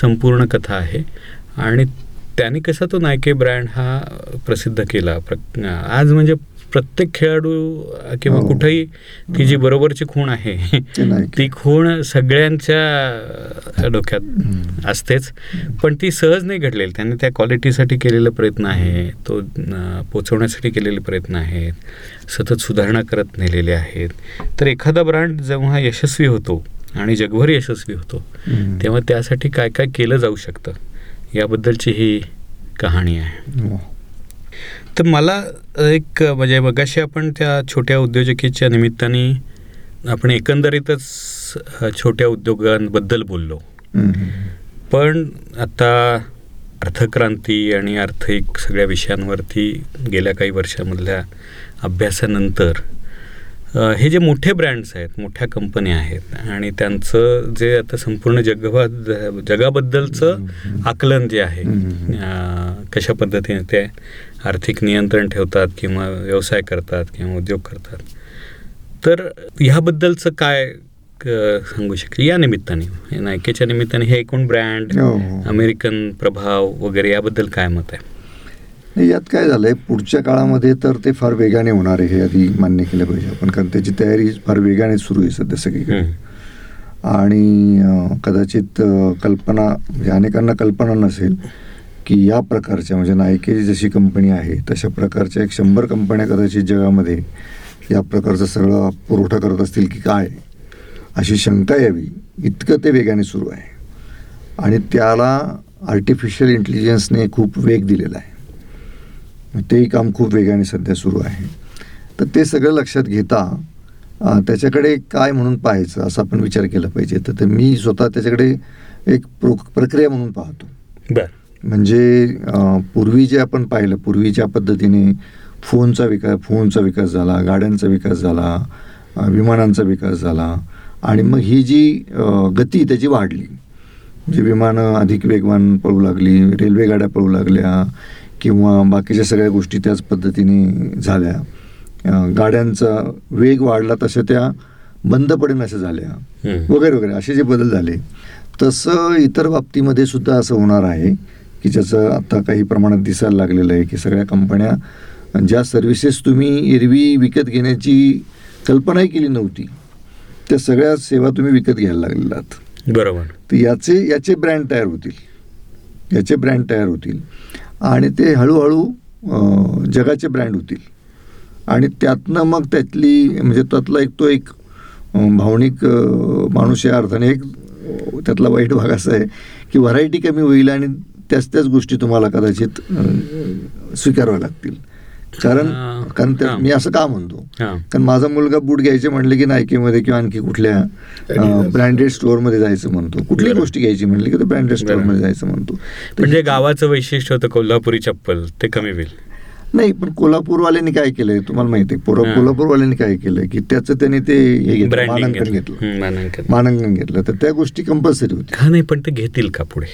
संपूर्ण कथा आहे आणि त्याने कसा तो नायके ब्रँड हा प्रसिद्ध केला प्र आज म्हणजे प्रत्येक खेळाडू किंवा हो. कुठेही ती जी बरोबरची खूण आहे ते खूण सगळ्यांच्या डोक्यात. असतेच पण ती सहज नाही घडलेली त्यांनी त्या क्वालिटीसाठी केलेला प्रयत्न आहे तो पोचवण्यासाठी केलेले प्रयत्न आहेत सतत सुधारणा करत नेलेले आहेत तर एखादा ब्रँड जेव्हा यशस्वी होतो आणि जगभर यशस्वी होतो. तेव्हा त्यासाठी काय काय केलं जाऊ शकतं याबद्दलची ही कहाणी आहे हो. तर मला एक म्हणजे मगाशी आपण त्या छोट्या उद्योजकीच्या निमित्ताने आपण एकंदरीतच छोट्या उद्योगांबद्दल बोललो. पण आता अर्थक्रांती आणि आर्थिक सगळ्या विषयांवरती गेल्या काही वर्षामधल्या अभ्यासानंतर हे जे मोठे ब्रँड्स आहेत मोठ्या कंपन्या आहेत आणि त्यांचं जे आता संपूर्ण जगभा जगाबद्दलचं आकलन जे आहे कशा पद्धतीने ते आर्थिक नियंत्रण ठेवतात किंवा व्यवसाय करतात किंवा उद्योग करतात. तर ह्याबद्दलचं काय सांगू शकेल? या निमित्ताने. नायकेच्या निमित्ताने हे एकूण ब्रँड हो, हो. अमेरिकन प्रभाव वगैरे याबद्दल काय मत आहे? नाही, यात काय झालंय पुढच्या काळामध्ये तर ते फार वेगाने होणार आहे हे आधी मान्य केलं पाहिजे आपण कारण त्याची तयारी फार वेगाने सुरू आहे सध्या सगळीकडे. आणि कदाचित कल्पना म्हणजे अनेकांना कल्पना नसेल की या प्रकारच्या म्हणजे नायकेची जशी कंपनी आहे तशा प्रकारच्या एक शंभर कंपन्या कदाचित जगामध्ये या प्रकारचा सगळा पुरवठा करत असतील की काय अशी शंका यावी. इतकं ते वेगाने सुरू आहे. आणि त्याला आर्टिफिशियल इंटेलिजन्सने खूप वेग दिलेला आहे. मग तेही काम खूप वेगाने सध्या सुरू आहे. तर ते सगळं लक्षात घेता त्याच्याकडे काय म्हणून पाहायचं असा आपण विचार केला पाहिजे. तर मी स्वतः त्याच्याकडे एक प्रो प्रक्रिया म्हणून पाहतो. बरं. म्हणजे पूर्वी जे आपण पाहिलं पूर्वी ज्या पद्धतीने फोनचा विकास फोनचा विकास झाला गाड्यांचा विकास झाला विमानांचा विकास झाला आणि मग ही जी गती त्याची वाढली. म्हणजे विमानं अधिक वेगवान पळू लागली रेल्वे गाड्या पळू लागल्या किंवा बाकीच्या सगळ्या गोष्टी त्याच पद्धतीने झाल्या. गाड्यांचा वेग वाढला तशा त्या बंद पडेनाशा झाल्या. हम्म. वगैरे वगैरे असे जे बदल झाले. तसं इतर बाबतीमध्ये सुद्धा असं होणार आहे. की ज्याचं आता काही प्रमाणात दिसायला लागलेलं आहे की सगळ्या कंपन्या ज्या सर्व्हिसेस तुम्ही एरवी विकत घेण्याची कल्पनाही केली नव्हती त्या सगळ्या सेवा तुम्ही विकत घ्यायला लागलेल्या आहात. बरोबर. तर याचे याचे ब्रँड तयार होतील. याचे ब्रँड तयार होतील. आणि ते हळूहळू जगाचे ब्रँड होतील. आणि त्यातनं मग त्यातली म्हणजे त्यातला एक तो एक भावनिक माणूस या अर्थाने एक त्यातला वाईट भाग असा आहे की व्हरायटी कमी होईल आणि त्याच त्याच गोष्टी तुम्हाला कदाचित स्वीकाराव्या लागतील कारण. कारण. मी असं का म्हणतो हा कारण माझा मुलगा बूट घ्यायचे म्हणले की नायकीमध्ये किंवा आणखी कुठल्या. ब्रँडेड स्टोअरमध्ये जायचं म्हणतो कुठली. गोष्टी घ्यायची म्हणली की ब्रँडेड. स्टोअरमध्ये जायचं म्हणतो म्हणजे गावाचं वैशिष्ट्य होतं कोल्हापुरी चप्पल ते कमी होईल नाही पण कोल्हापूरवाल्यांनी काय केलंय तुम्हाला माहिती आहे कोल्हा- हा. कोल्हापूरवाल्यांनी काय केलंय की त्याचं त्यांनी ते हे घेतलं मानांकन घेतलं मानांकन मानांकन घेतलं तर त्या गोष्टी कंपल्सरी होत्या हा नाही पण ते घेतील का पुढे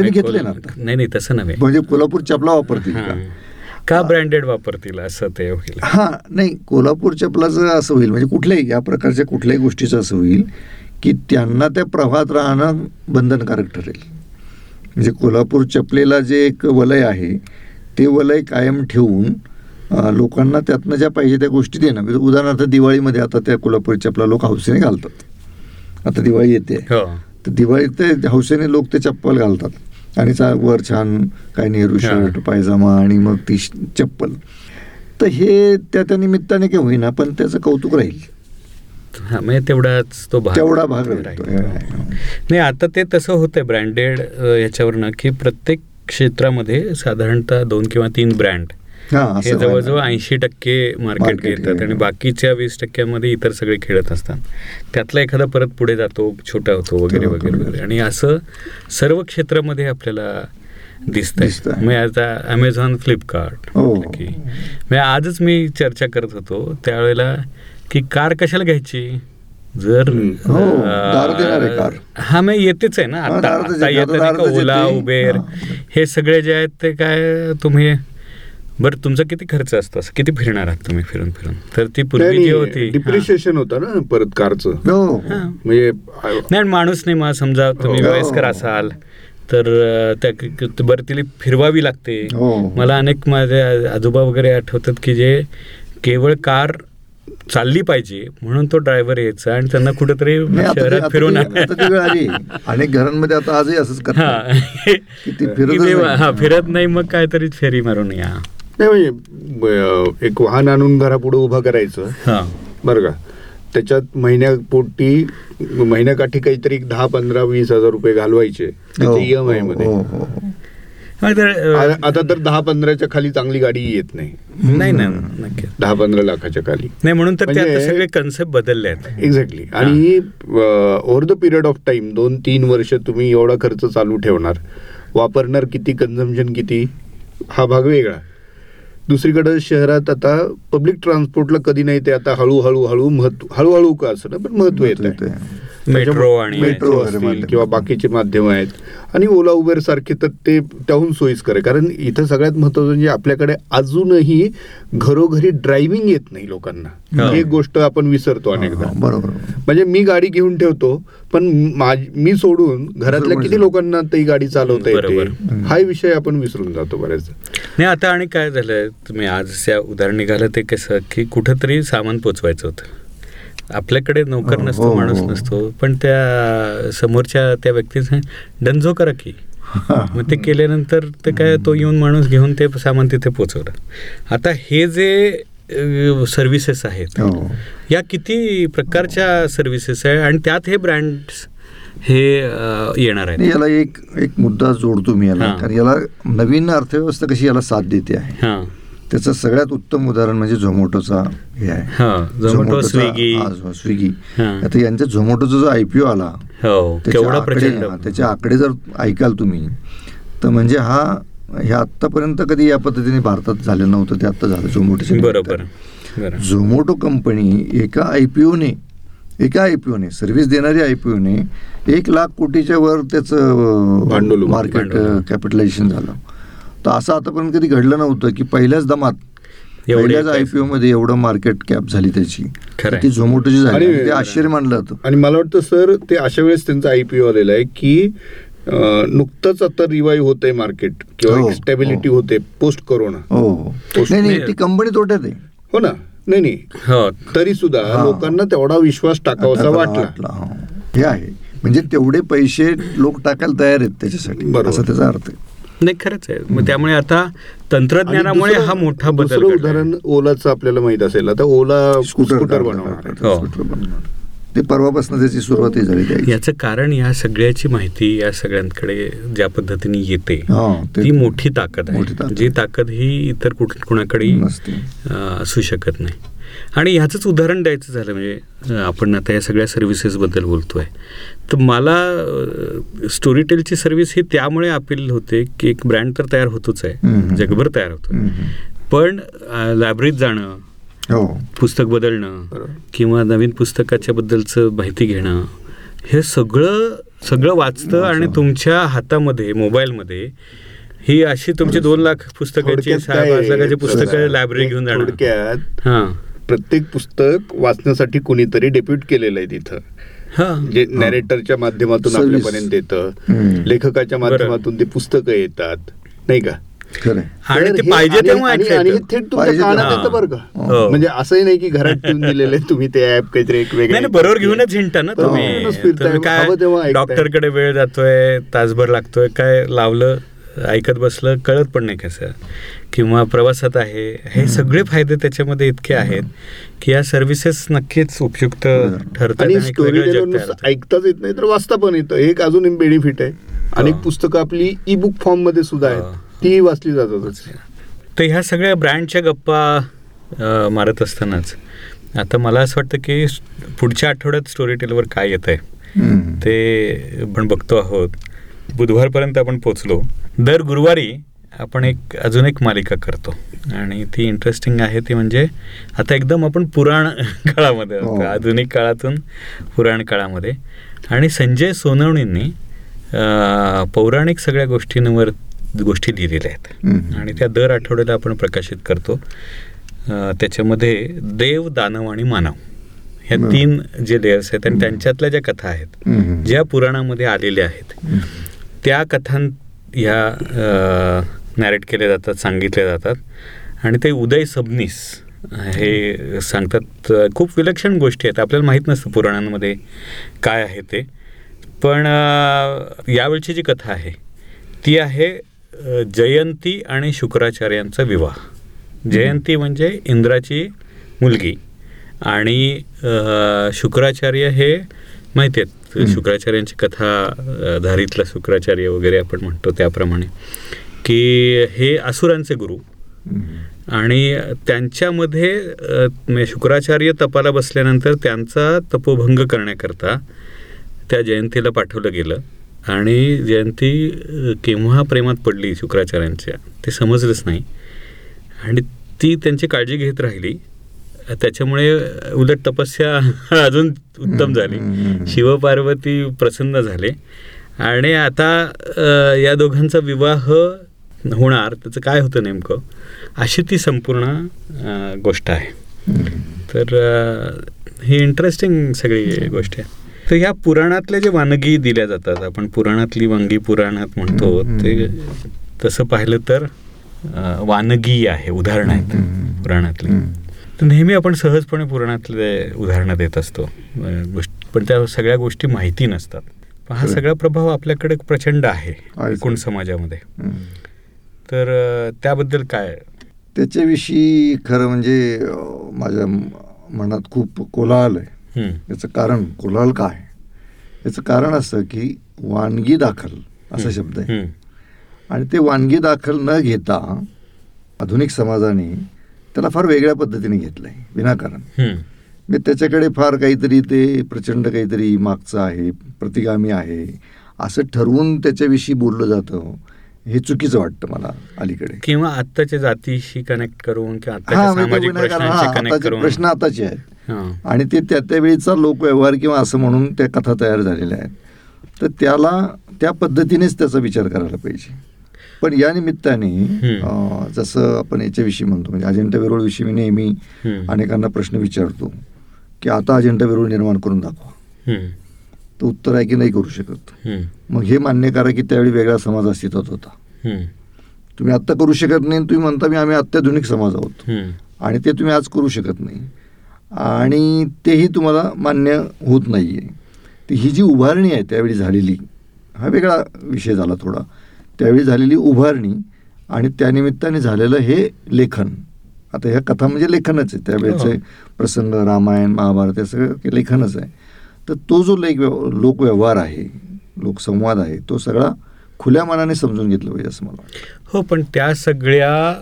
त्यांनी घेतले ना आता. नाही नाही तसं नव्हे. म्हणजे कोल्हापूर चपला वापरतील हा. का का ब्रँडेड वापरतील? असं ते होईल. हा नाही कोल्हापूर चपलाचं असं होईल म्हणजे कुठल्याही या प्रकारच्या कुठल्याही गोष्टीचं असं होईल की त्यांना त्या प्रवाहात राहणं बंधनकारक ठरेल. म्हणजे कोल्हापूर चपलेला जे एक वलय आहे ते वलय कायम ठेवून अं, लोकांना त्यातनं ज्या पाहिजे त्या गोष्टी देणं. म्हणजे उदाहरणार्थ दिवाळीमध्ये आता त्या कोल्हापूर चपला लोक हौसेने घालतात. आता दिवाळी येते. हो. तर दिवाळीत ते हौसेने लोक ते चप्पल घालतात. आणि वर छान काय नेहरू हा. शर्ट पायजामा आणि मग ती चप्पल तर हे त्या त्या निमित्ताने काही होईना पण त्याचं कौतुक राहील हा म्हणजे तेवढाच तो भाग तेवढा भाग राहील. राहतो नाही आता ते तसं होतंय ब्रँडेड याच्यावरनं की प्रत्येक क्षेत्रामध्ये साधारणतः दोन किंवा तीन ब्रँड हा जवळजवळ. ऐंशी टक्के मार्केट घेतात. आणि बाकीच्या वीस टक्क्यामध्ये इतर सगळे खेळत असतात त्यातला एखादा परत पुढे जातो छोटा होतो वगैरे वगैरे. वगैरे आणि असं सर्व क्षेत्रामध्ये आपल्याला दिसतंय. म्हणजे आता अमेझॉन फ्लिपकार्ट हो. की म्हणजे आजच मी चर्चा करत होतो त्यावेळेला की कार कशाला घ्यायची जर. हो. हा मग येतेच आहे ना आता आता येते. ओला. उबेर. हे सगळे जे आहेत ते काय तुम्ही बरं तुमचा किती खर्च असतो असं? किती फिरणार आहात तुम्ही फिरून फिरून? तर ती पूर्वी जी होती हा. डिप्रिशिएशन होतं ना परत कारचं. हो. हा. म्हणजे नाही माणूस नाही मग समजा तुम्ही हो. वयस्कर असाल तर त्या बरं तिला फिरवावी लागते. हो. मला अनेक माझे आजोबा वगैरे आठवतात की जे केवळ कार चालली पाहिजे म्हणून तो ड्रायव्हर यायचा आणि त्यांना कुठेतरी शहरात फिरून अनेक घरांमध्ये आता आजही असंच हा. हा. फिरत नाही मग काहीतरी फेरी मारून या. नाही म्हणजे एक वाहन आणून घरापुढे उभं करायचं. हा. बरं का? त्याच्यात महिन्यापोटी महिन्याकाठी काहीतरी दहा पंधरा वीस हजार रुपये घालवायचे. हो, ईएमआयमध्ये. हो, हो, हो. हा, आ- आता तर दहा पंधराच्या खाली चांगली गाडी येत नाही. नाही ना नक्की. दहा पंधरा लाखाच्या खाली. नाही म्हणून तर म्हणजे- सगळे कन्सेप्ट बदलले आहेत. एक्झॅक्टली आणि over the period of time दोन तीन वर्ष तुम्ही एवढा खर्च चालू ठेवणार. वापरणार किती कन्झम्पशन किती हा भाग वेगळा. दुसरीकडे शहरात आता पब्लिक ट्रान्सपोर्टला कधी नाही ते आता हळूहळू हळू महत्त्व हळूहळू का असं ना पण महत्त्व येत मेट्रो आणि मेट्रो वगैरे. किंवा बाकीचे माध्यम आहेत. आणि ओला उबेर सारखे तर ते त्याहून सोयीस्कर आहे. कारण इथं सगळ्यात महत्वाचं म्हणजे आपल्याकडे अजूनही घरोघरी ड्रायव्हिंग येत नाही लोकांना. एक गोष्ट आपण विसरतो अनेकदा. बरोबर. म्हणजे मी गाडी घेऊन ठेवतो पण मी सोडून घरातल्या. किती लोकांना ती गाडी चालवता. येते? हा विषय आपण विसरून जातो बऱ्याच नाही आता आणि काय झालंय? तुम्ही आज त्या उदाहरण निघालं ते कसं की कुठंतरी सामान पोचवायचं होतं. आपल्याकडे नोकर हो, नसतो हो, माणूस हो. नसतो. पण त्या समोरच्या त्या व्यक्तीचं डंजो करा की [LAUGHS] मग ते केल्यानंतर ते काय तो येऊन माणूस घेऊन ते सामान तिथे पोचवलं. आता हे जे सर्व्हिसेस आहेत या किती प्रकारच्या सर्व्हिसेस आहे आणि त्यात हे ब्रँड्स हे येणार आहेत? याला एक एक मुद्दा जोडतो मी याला. कारण याला नवीन अर्थव्यवस्था कशी याला साथ देते आहे? हां. त्याचं सगळ्यात उत्तम उदाहरण म्हणजे झोमॅटोचा हे आहे. हां झोमॅटो झोमॅटोचा- स्विगी. स्विगी. आता यांच्या झोमॅटोचा जो आयपीओ आला हो त्याचे आकडे जर ऐकाल तुम्ही तर म्हणजे हा हे आतापर्यंत कधी या पद्धतीने भारतात झालं नव्हतं ते आता झालं झोमॅटोच्या बरोबर झोमॅटो कंपनी एका आय पी ओने एका आय पी ओने सर्व्हिस देणारी आय पी ओने एक लाख कोटीच्या वर त्याचं मार्केट. कॅपिटलायझेशन झालं. तर असं आतापर्यंत कधी घडलं नव्हतं की पहिल्याच दमात एवढे पहिल्याच आय पैसे. पी मध्ये एवढं मार्केट कॅप झाली त्याची. ती झोमॅटोची झाली. ते आश्चर्य मानलं जातं. आणि मला वाटतं सर ते अशा वेळेस त्यांचा आयपीओ आलेला आहे की नुकतंच आता रिवाईव्ह होत आहे मार्केट किंवा हो, स्टॅबिलिटी हो. होते पोस्ट कोरोना हो. हो नाही नाही ती कंपनी तोट्यात आहे. हो ना? नाही नाही. हो. तरी सुद्धा हा. लोकांना तेवढा विश्वास टाकावासा वाटला हो. हे आहे. म्हणजे तेवढे पैसे लोक टाकायला तयार आहेत त्याच्यासाठी. बरोबर. असा त्याचा अर्थ आहे. नाही खरंच आहे. मग त्यामुळे आता तंत्रज्ञानामुळे हा मोठा बदल. उदाहरण ओलाचं आपल्याला माहीत असेल. आता ओला स्कूटर बनवणार ते परवापासून त्याची सुरुवातही झाली याचं कारण या सगळ्याची माहिती या सगळ्यांकडे ज्या पद्धतीने येते ते- मोठी ताकद आहे. जी ताकद ही इतर कुठ कुणाकडे. असू शकत नाही आणि ह्याचंच उदाहरण द्यायचं झालं म्हणजे आपण आता या सगळ्या सर्व्हिसेसबद्दल बोलतोय तर मला स्टोरीटेलची सर्व्हिस ही त्यामुळे अपील होते की एक ब्रँड तर तयार होतोच आहे. जगभर तयार होतो. पण लायब्ररीत जाणं पुस्तक बदलणं. किंवा नवीन पुस्तकाच्या बदलचं माहिती घेणं हे सगळं सगळं वाचतं आणि तुमच्या हातामध्ये मोबाईलमध्ये ही अशी तुमची दोन लाख पुस्तकाची सहा लाखाची पुस्तकं सर, लायब्ररी घेऊन जाणं. थोडक्यात हां. प्रत्येक पुस्तक वाचण्यासाठी कोणीतरी डेप्यूट केलेलं आहे तिथं. हां. जे नॅरेटरच्या माध्यमातून. आपल्यापर्यंत येतं. लेखकाच्या माध्यमातून ते पुस्तकं येतात. नाही का? आणि ते हे- पाहिजे तेव्हा आणि हे. थेट तुमच्या पाहिजे कानात तेव्हा. येतं बरं हो. का म्हणजे असंही नाही की घरात ठेवून दिलेलं तुम्ही ते ऍप काहीतरी एक वेगळं बरोबर घेऊनच हिंटा ना तुम्ही काय ऐकताय. डॉक्टरकडे वेळ जातोय तासभर लागतोय काय लावलं ऐकत बसलं कळत पण नाही कसं किंवा प्रवासात आहे हे सगळे फायदे त्याच्यामध्ये इतके आहेत की या सर्व्हिसेस नक्कीच उपयुक्त ठरतात. ऐकताच येत नाही तर वाचता पण येतं हे एक अजून बेनिफिट आहे अनेक हा. पुस्तकं आपली ई बुक फॉर्ममध्ये सुद्धा हा. आहेत तीही वाचली जातातच तर ह्या सगळ्या ब्रँडच्या गप्पा मारत असतानाच आता मला असं वाटतं की पुढच्या आठवड्यात स्टोरी टेलवर काय येत आहे. ते आपण बघतो आहोत बुधवारपर्यंत आपण पोचलो दर गुरुवारी आपण एक अजून एक मालिका करतो आणि ती इंटरेस्टिंग आहे ती म्हणजे आता एकदम आपण पुराण [LAUGHS] काळामध्ये आहोत. हो. आधुनिक काळातून पुराण काळामध्ये आणि संजय सोनवणींनी पौराणिक सगळ्या गोष्टींवर गोष्टी लिहिलेल्या आहेत. आणि त्या दर आठवड्याला आपण प्रकाशित करतो त्याच्यामध्ये देव दानव आणि मानव ह्या. तीन जे लेयर्स आहेत आणि त्यांच्यातल्या ज्या कथा आहेत. ज्या पुराणामध्ये आलेल्या आहेत. त्या कथां ह्या नॅरेट केल्या जातात सांगितल्या जातात आणि ते उदय सबनीस हे सांगतात खूप विलक्षण गोष्टी आहेत आपल्याला माहीत नसतं पुराणांमध्ये काय आहे ते पण यावेळची जी कथा आहे ती आहे जयंती आणि शुक्राचार्यांचा विवाह जयंती म्हणजे इंद्राची मुलगी आणि शुक्राचार्य हे माहिती आहेत. शुक्राचार्यांची कथा धारीतला शुक्राचार्य वगैरे आपण म्हणतो त्याप्रमाणे की हे असुरांचे गुरु. आणि त्यांच्यामध्ये शुक्राचार्य तपाला बसल्यानंतर त्यांचा तपोभंग करण्याकरता त्या जयंतीला पाठवलं गेलं आणि जयंती केव्हा प्रेमात पडली शुक्राचार्यांच्या? ते समजलंच नाही. आणि ती त्यांची काळजी घेत राहिली. त्याच्यामुळे उलट तपस्या [LAUGHS] अजून उत्तम झाली. शिवपार्वती प्रसन्न झाले. आणि आता या दोघांचा विवाह होणार. त्याचं काय होतं नेमकं? अशी ती संपूर्ण गोष्ट आहे. तर ही इंटरेस्टिंग सगळी गोष्ट आहे. तर ह्या पुराणातल्या जे वानगी दिल्या जातात आपण पुराणातली वांगी पुराणात म्हणतो. ते तसं पाहिलं तर वानगी आहे उदाहरणं आहेत. पुराणातली. तर नेहमी आपण सहजपणे पुराणातले उदाहरणं देत असतो पण त्या सगळ्या गोष्टी माहिती नसतात पण हा. सगळा प्रभाव आपल्याकडे प्रचंड आहे. एकूण समाजामध्ये. तर त्याबद्दल काय त्याच्याविषयी खरं म्हणजे माझ्या मनात खूप कोलाहल आहे याचं कारण कोलाहल काय? याचं कारण असं की वानगी दाखल असा शब्द आहे. आणि ते वानगी दाखल न घेता आधुनिक समाजाने त्याला फार वेगळ्या पद्धतीने घेतलं आहे विनाकारण मी त्याच्याकडे फार काहीतरी ते प्रचंड काहीतरी मागचं आहे प्रतिगामी आहे असं ठरवून त्याच्याविषयी बोललं जातं हे चुकीचं वाटतं मला अलीकडे. किंवा आत्ताच्या जातीशी कनेक्ट करून किंवा हा म्हणजे प्रश्न आताचे आहेत. आणि ते त्या त्यावेळीचा लोकव्यवहार किंवा असं म्हणून त्या कथा तयार झालेल्या आहेत. तर त्याला त्या पद्धतीनेच त्याचा विचार करायला पाहिजे. पण या निमित्ताने जसं आपण याच्याविषयी म्हणतो म्हणजे अजिंठा वेरूळविषयी मी नेहमी अनेकांना प्रश्न विचारतो की आता अजिंठा वेरूळ निर्माण करून दाखवा. तर उत्तर आहे की नाही करू शकत? मग हे मान्य करा की त्यावेळी वेगळा समाज अस्तित्वात होता. तुम्ही आत्ता करू शकत नाही तुम्ही म्हणता मी आम्ही अत्याधुनिक समाज आहोत. आणि ते तुम्ही आज करू शकत नाही. आणि तेही तुम्हाला मान्य होत नाही आहे तर ही जी उभारणी आहे त्यावेळी झालेली हा वेगळा विषय झाला थोडा. त्यावेळी झालेली उभारणी आणि त्यानिमित्ताने झालेलं हे लेखन. आता ह्या कथा म्हणजे लेखनच आहे. त्यावेळेचे हो. प्रसंग रामायण महाभारत हे सगळं लेखनच आहे. तर तो जो लेख व्यव लोकव्यवहार आहे लोकसंवाद आहे तो सगळा खुल्या मनाने समजून घेतला पाहिजे असं मला हो पण त्या सगळ्या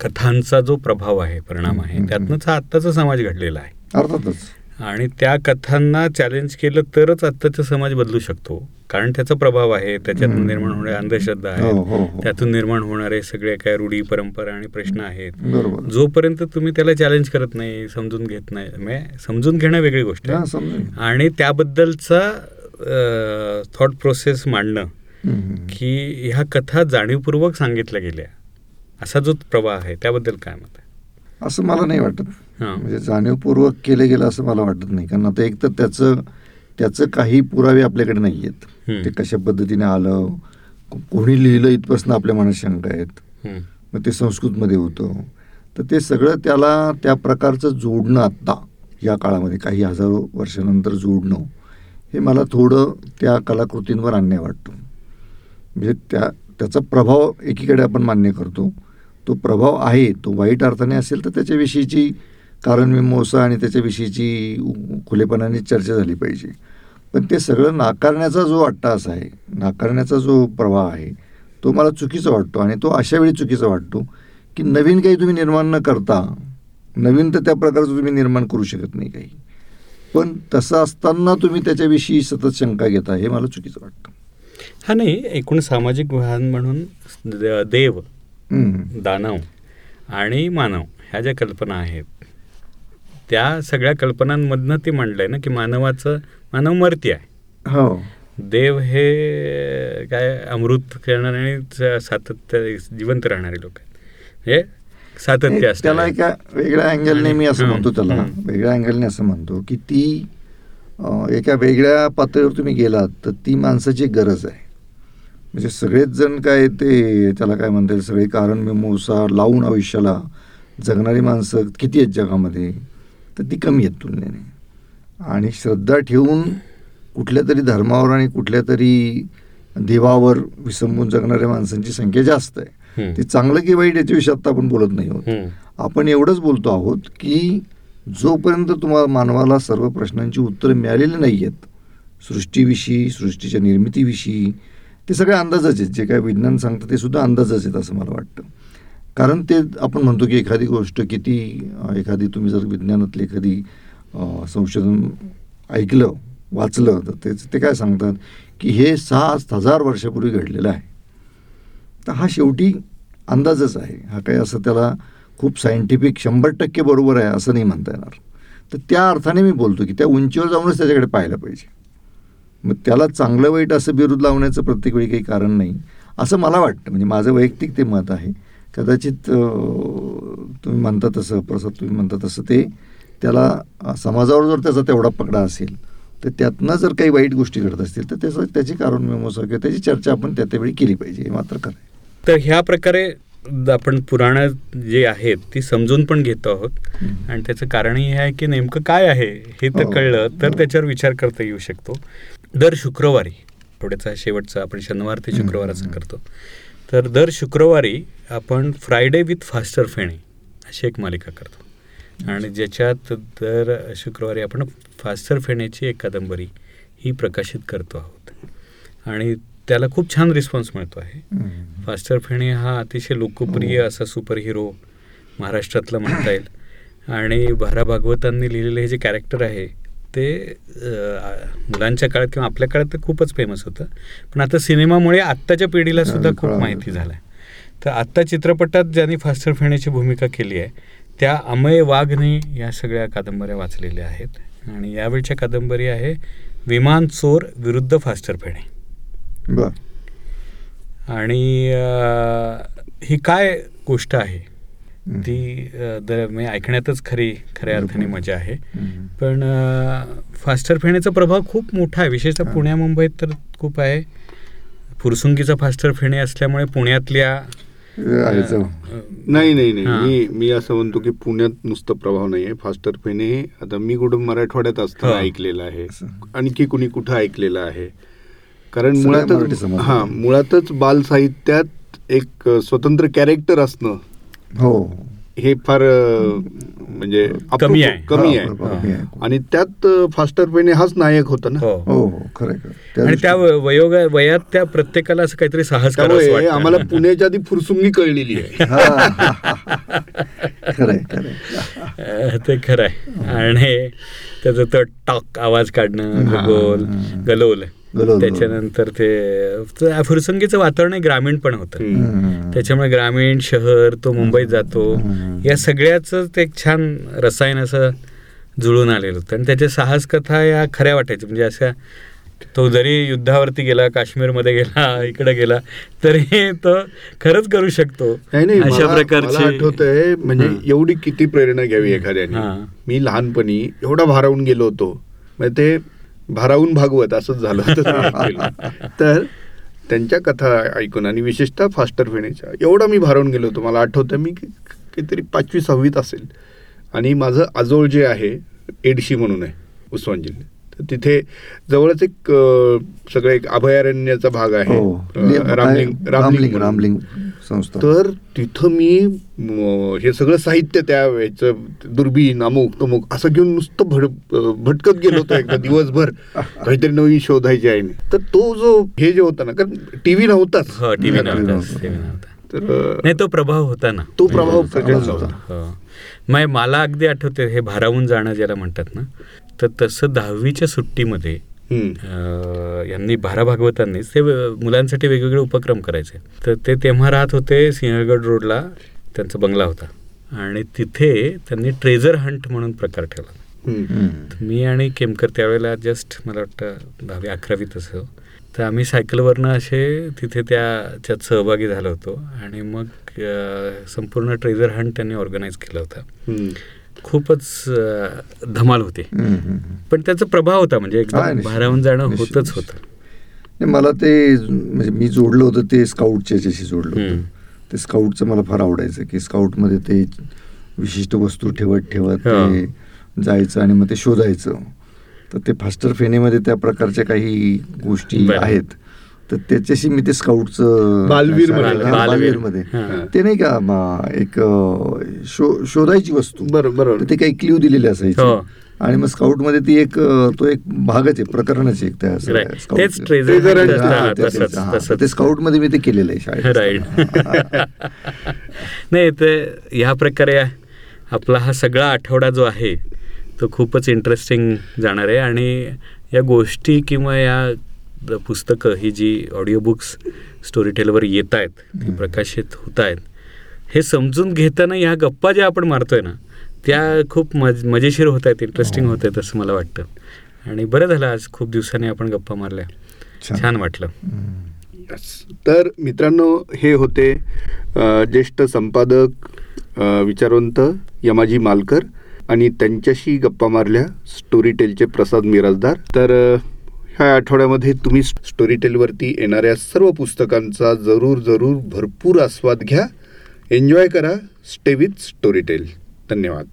कथांचा जो प्रभाव आहे परिणाम आहे. त्यातनंच हा आत्ताचा समाज घडलेला आहे. अर्थातच. आणि त्या कथांना चॅलेंज केलं तरच आत्ताचा समाज बदलू शकतो. कारण त्याचा प्रभाव आहे त्याच्यातून. निर्माण होणाऱ्या अंधश्रद्धा हो, हो, आहेत हो. त्यातून निर्माण होणारे सगळे काय रूढी परंपरा आणि प्रश्न आहेत. जोपर्यंत तुम्ही त्याला चॅलेंज करत नाही समजून घेत नाही म्हणजे समजून घेणं वेगळी गोष्ट हा, आहे आणि त्याबद्दलचा थॉट प्रोसेस मांडणं. की ह्या कथा जाणीवपूर्वक सांगितल्या गेल्या. असा जो प्रवाह आहे त्याबद्दल काय मत आहे? असं मला नाही वाटत. हां. म्हणजे जाणीवपूर्वक केलं गेलं असं मला वाटत नाही. कारण आता एक तर त्याचं त्याचं काही पुरावे आपल्याकडे नाही आहेत. ते कशा पद्धतीने आलं कोणी लिहिलं इथपासून आपल्या मनात शंका आहेत. मग ते संस्कृतमध्ये होतं. तर ते सगळं त्याला त्या प्रकारचं जोडणं आत्ता या काळामध्ये काही हजारो वर्षानंतर जोडणं हे मला थोडं त्या कलाकृतींवर अन्याय वाटतो. म्हणजे त्या त्याचा प्रभाव एकीकडे आपण मान्य करतो. तो प्रभाव आहे तो वाईट अर्थाने असेल तर त्याच्याविषयीची कारणमीमांसा आणि त्याच्याविषयीची खुलेपणाने चर्चा झाली पाहिजे. पण ते सगळं नाकारण्याचा जो अट्टास आहे नाकारण्याचा जो प्रवाह आहे तो मला चुकीचा वाटतो आणि तो अशा वेळी चुकीचा वाटतो की नवीन काही तुम्ही निर्माण न करता नवीन तर त्या प्रकारचं तुम्ही निर्माण करू शकत नाही काही. पण तसं असताना तुम्ही त्याच्याविषयी सतत शंका घेता हे मला चुकीचं वाटतं. हा नाही एकूण सामाजिक भान म्हणून देव. दानव आणि मानव ह्या ज्या कल्पना आहेत त्या सगळ्या कल्पनांमधनं ते मांडलंय ना की मानवाचं मानव मर्ती आहे. हो. देव हे काय अमृत करणारे आणि सातत्य जिवंत राहणारे लोक आहेत. म्हणजे सातत्य एक त्याला. एका वेगळ्या अँगलने मी असं हं, म्हणतो त्याला. हं. वेगळ्या अँगलने असं म्हणतो की ती एका वेगळ्या पातळीवर तुम्ही गेलात तर ती माणसाची गरज आहे. म्हणजे सगळेच जण काय ते त्याला काय म्हणता येईल सगळे कारण मिमोसा लावून आयुष्याला जगणारी माणसं किती आहेत जगामध्ये? तर ती कमी आहेत तुलनेने. आणि श्रद्धा ठेवून कुठल्या तरी धर्मावर आणि कुठल्या तरी देवावर विसंबून जगणाऱ्या माणसांची संख्या जास्त आहे. ते चांगलं की वाईट याच्याविषयी आता आपण बोलत नाही आहोत. आपण एवढंच बोलतो आहोत की जोपर्यंत तुम्हाला मानवाला सर्व प्रश्नांची उत्तरं मिळालेली नाही आहेत सृष्टीविषयी सृष्टीच्या निर्मितीविषयी ते सगळे अंदाजच आहेत. जे काय विज्ञान सांगतं ते सुद्धा अंदाजच आहेत असं मला वाटतं. कारण ते आपण म्हणतो की एखादी गोष्ट किती एखादी तुम्ही जर विज्ञानातली एखादी संशोधन ऐकलं वाचलं तर ते ते काय सांगतात की हे सहा हजार वर्षापूर्वी घडलेलं आहे. तर हा शेवटी अंदाजच आहे. हा काही असं त्याला खूप सायंटिफिक शंभर टक्के बरोबर आहे असं नाही म्हणता येणार. तर त्या अर्थाने मी बोलतो की त्या उंचीवर जाऊनच त्याच्याकडे पाहायला पाहिजे. मग त्याला चांगलं वाईट असं बिरुद लावण्याचं प्रत्येक वेळी काही कारण नाही असं मला वाटतं. म्हणजे माझं वैयक्तिक ते मत आहे. कदाचित तुम्ही म्हणता तसं प्रसाद तुम्ही म्हणता तसं ते त्याला समाजावर जर त्याचा तेवढा पकडा असेल तर त्यातनं जर काही वाईट गोष्टी घडत असतील तर त्याचं त्याची कारण मेमोसा किंवा त्याची चर्चा आपण त्या त्यावेळी केली पाहिजे हे मात्र खरं. तर ह्या प्रकारे आपण पुराणं जे आहेत ती समजून पण घेतो आहोत. आणि त्याचं कारणही हे आहे की नेमकं काय आहे हे तर हो. कळलं तर हो. त्याच्यावर विचार करता येऊ शकतो दर शुक्रवारी थोड्याचा शेवटचा आपण शनिवार ते शुक्रवार असं हम्म. करतो तर दर शुक्रवारी आपण फ्रायडे विथ फास्टर फेणे अशी एक मालिका करतो आणि ज्याच्यात दर शुक्रवारी आपण फास्टर फेण्याची एक कादंबरी ही प्रकाशित करतो आहोत आणि त्याला खूप छान रिस्पॉन्स मिळतो आहे. फास्टर फेणे हा अतिशय लोकप्रिय हो. असा सुपर हिरो महाराष्ट्रातला म्हणता येईल आणि भारा भागवतांनी लिहिलेलं हे जे कॅरेक्टर आहे ते मुलांच्या काळात किंवा आपल्या काळात तर खूपच फेमस होतं. पण आता सिनेमामुळे आत्ताच्या पिढीला सुद्धा खूप. माहिती झालं आहे तर आत्ता चित्रपटात ज्यांनी फास्टर फेण्याची भूमिका केली आहे त्या अमय वाघने या सगळ्या कादंबऱ्या वाचलेल्या आहेत. आणि यावेळच्या कादंबरी आहे विमान चोर विरुद्ध फास्टर फेणे आणि ही काय गोष्ट आहे. ती म्हणजे ऐकण्यातच खरी खऱ्या अर्थाने मजा आहे. पण फास्टर फेण्याचा प्रभाव खूप मोठा आहे विशेषतः. पुण्या मुंबईत तर खूप आहे फुरसुंगीचा फास्टर फेणे असल्यामुळे पुण्यातल्या नाही नाही नाही. मी मी असं म्हणतो की पुण्यात नुसतं प्रभाव नाही आहे फास्टर हे आता मी कुठं मराठवाड्यात असताना हो. ऐकलेलं आहे. आणखी कुणी कुठं ऐकलेलं आहे कारण मुळातच. हा मुळातच बाल साहित्यात एक स्वतंत्र कॅरेक्टर असणं हो. हे फार म्हणजे कमी आहे. कमी हा, आहे. आणि त्यात फास्टर पेने हाच नायक होता ना. हो. हो हो खरं आणि त्या वयोगा वयात त्या प्रत्येकाला असं काहीतरी साहस करावं. आम्हाला पुण्याच्या आधी फुरसुंगी कळलेली आहे. ते खरं आहे. आणि त्याचं तो टॉक आवाज काढणं. गोल गलोल. त्याच्यानंतर ते ते फुरसंगीचं वातावरण हे ग्रामीण पण होतं. त्याच्यामुळे ग्रामीण शहर तो मुंबईत जातो. या सगळ्याच ते एक छान रसायन असं जुळून आलेलं होतं. आणि त्याच्या साहस कथा या खऱ्या वाटायच्या. म्हणजे अशा तो जरी युद्धावरती गेला काश्मीरमध्ये गेला [LAUGHS] इकडे गेला तरी तो खरंच करू शकतो. अशा प्रकारचे आठवतंय म्हणजे. एवडी किती प्रेरणा घ्यावी एखाद्याने. हां. मी लहानपणी एवढा भारावून गेलो होतो. म्हणजे ते भारावून भागवत असंच झालं होतं. [LAUGHS] तर त्यांच्या कथा ऐकून आणि विशेषतः फास्टर फेणेच्या एवढा मी भारावून गेलो. होतो मला आठवतं मी काहीतरी पाचवी सहावीत असेल. आणि माझं आजोळ जे आहे एडशी म्हणून आहे उस्मान जिल्ह्यात तिथे जवळच एक सगळं एक अभयारण्याचा भाग आहे. हो. रामलिंग रामलिंग. रामलिंग संस्था. तर तिथं मी हे सगळं साहित्य त्या ह्याचं दुर्बीण अमुक तमुक असं घेऊन नुसतं भड भटकत गेलो होतो एकदा दिवसभर. काहीतरी नवीन शोधायची आहे. तर तो जो हे जे होता ना कारण टीव्ही नव्हताच. हो टीव्ही नाही, नव्हता. नव्हता. टीव्ही नाही तो प्रभाव होता ना. तो प्रभाव होता. हो. मला अगदी आठवते हे भारावून जाणं ज्याला म्हणतात ना तर तसं दहावीच्या सुट्टीमध्ये यांनी भारा भागवतांनीच ते मुलांसाठी वेगवेगळे उपक्रम करायचे. तर ते तेव्हा राहत होते सिंहगड रोडला त्यांचा बंगला होता. आणि तिथे त्यांनी ट्रेझर हंट म्हणून प्रकार ठेवला. मी आणि केमकर त्यावेळेला जस्ट मला वाटतं दहावी अकरावीत असं. तर आम्ही सायकलवरनं असे तिथे त्याच्यात सहभागी झालो होतो. आणि मग संपूर्ण ट्रेझर हंट त्यांनी ऑर्गनाईज केला होता. खूपच धमाल होती. पण त्याचा प्रभाव होता म्हणजे एकदम. भारावून जाणं होतच. होतं मला ते म्हणजे मी जोडलं होतं ते स्काउटच्या याच्याशी जोडलं होतं. ते स्काउटचं मला फार आवडायचं की स्काउटमध्ये ते विशिष्ट वस्तू ठेवत ठेवत. ते जायचं आणि मग ते शोधायचं तर ते फास्टर फेनेमध्ये त्या प्रकारच्या काही गोष्टी. आहेत तर त्याच्याशी मी ते स्काउटचं बालवीर हा, मध्ये. बालवीरमध्ये. हा. ते नाही का म, एक शो शोधायची वस्तू. बरं बरोबर ते काही क्ल्यू दिलेले हो. असायचे आणि मग स्काउटमध्ये ती एक तो एक भागच आहे प्रकरणच एक त्या. हा, हा, हा. ते स्काउटमध्ये मी ते केलेलं आहे शाळेत. राईट [LAUGHS] नाही ते ह्या प्रकारे आपला हा सगळा आठवडा जो आहे तो खूपच इंटरेस्टिंग जाणार आहे. आणि या गोष्टी किंवा या पुस्तकं ही जी ऑडिओ बुक्स स्टोरी टेलवर येत आहेत ती प्रकाशित होत आहेत हे समजून घेताना ह्या गप्पा ज्या आपण मारतोय ना त्या खूप मज मजेशीर होत आहेत इंटरेस्टिंग होत आहेत असं मला वाटतं. आणि बरं झालं आज खूप दिवसांनी आपण गप्पा मारल्या. छान. वाटलं. तर मित्रांनो हे होते ज्येष्ठ संपादक विचारवंत यमाजी मालकर आणि त्यांच्याशी गप्पा मारल्या स्टोरी टेलचे प्रसाद मिराजदार. तर ह्या आठवड्यामध्ये तुम्ही स्टोरी टेलवरती येणाऱ्या सर्व पुस्तकांचा जरूर जरूर भरपूर आस्वाद घ्या. एन्जॉय करा. स्टे विथ स्टोरी टेल धन्यवाद.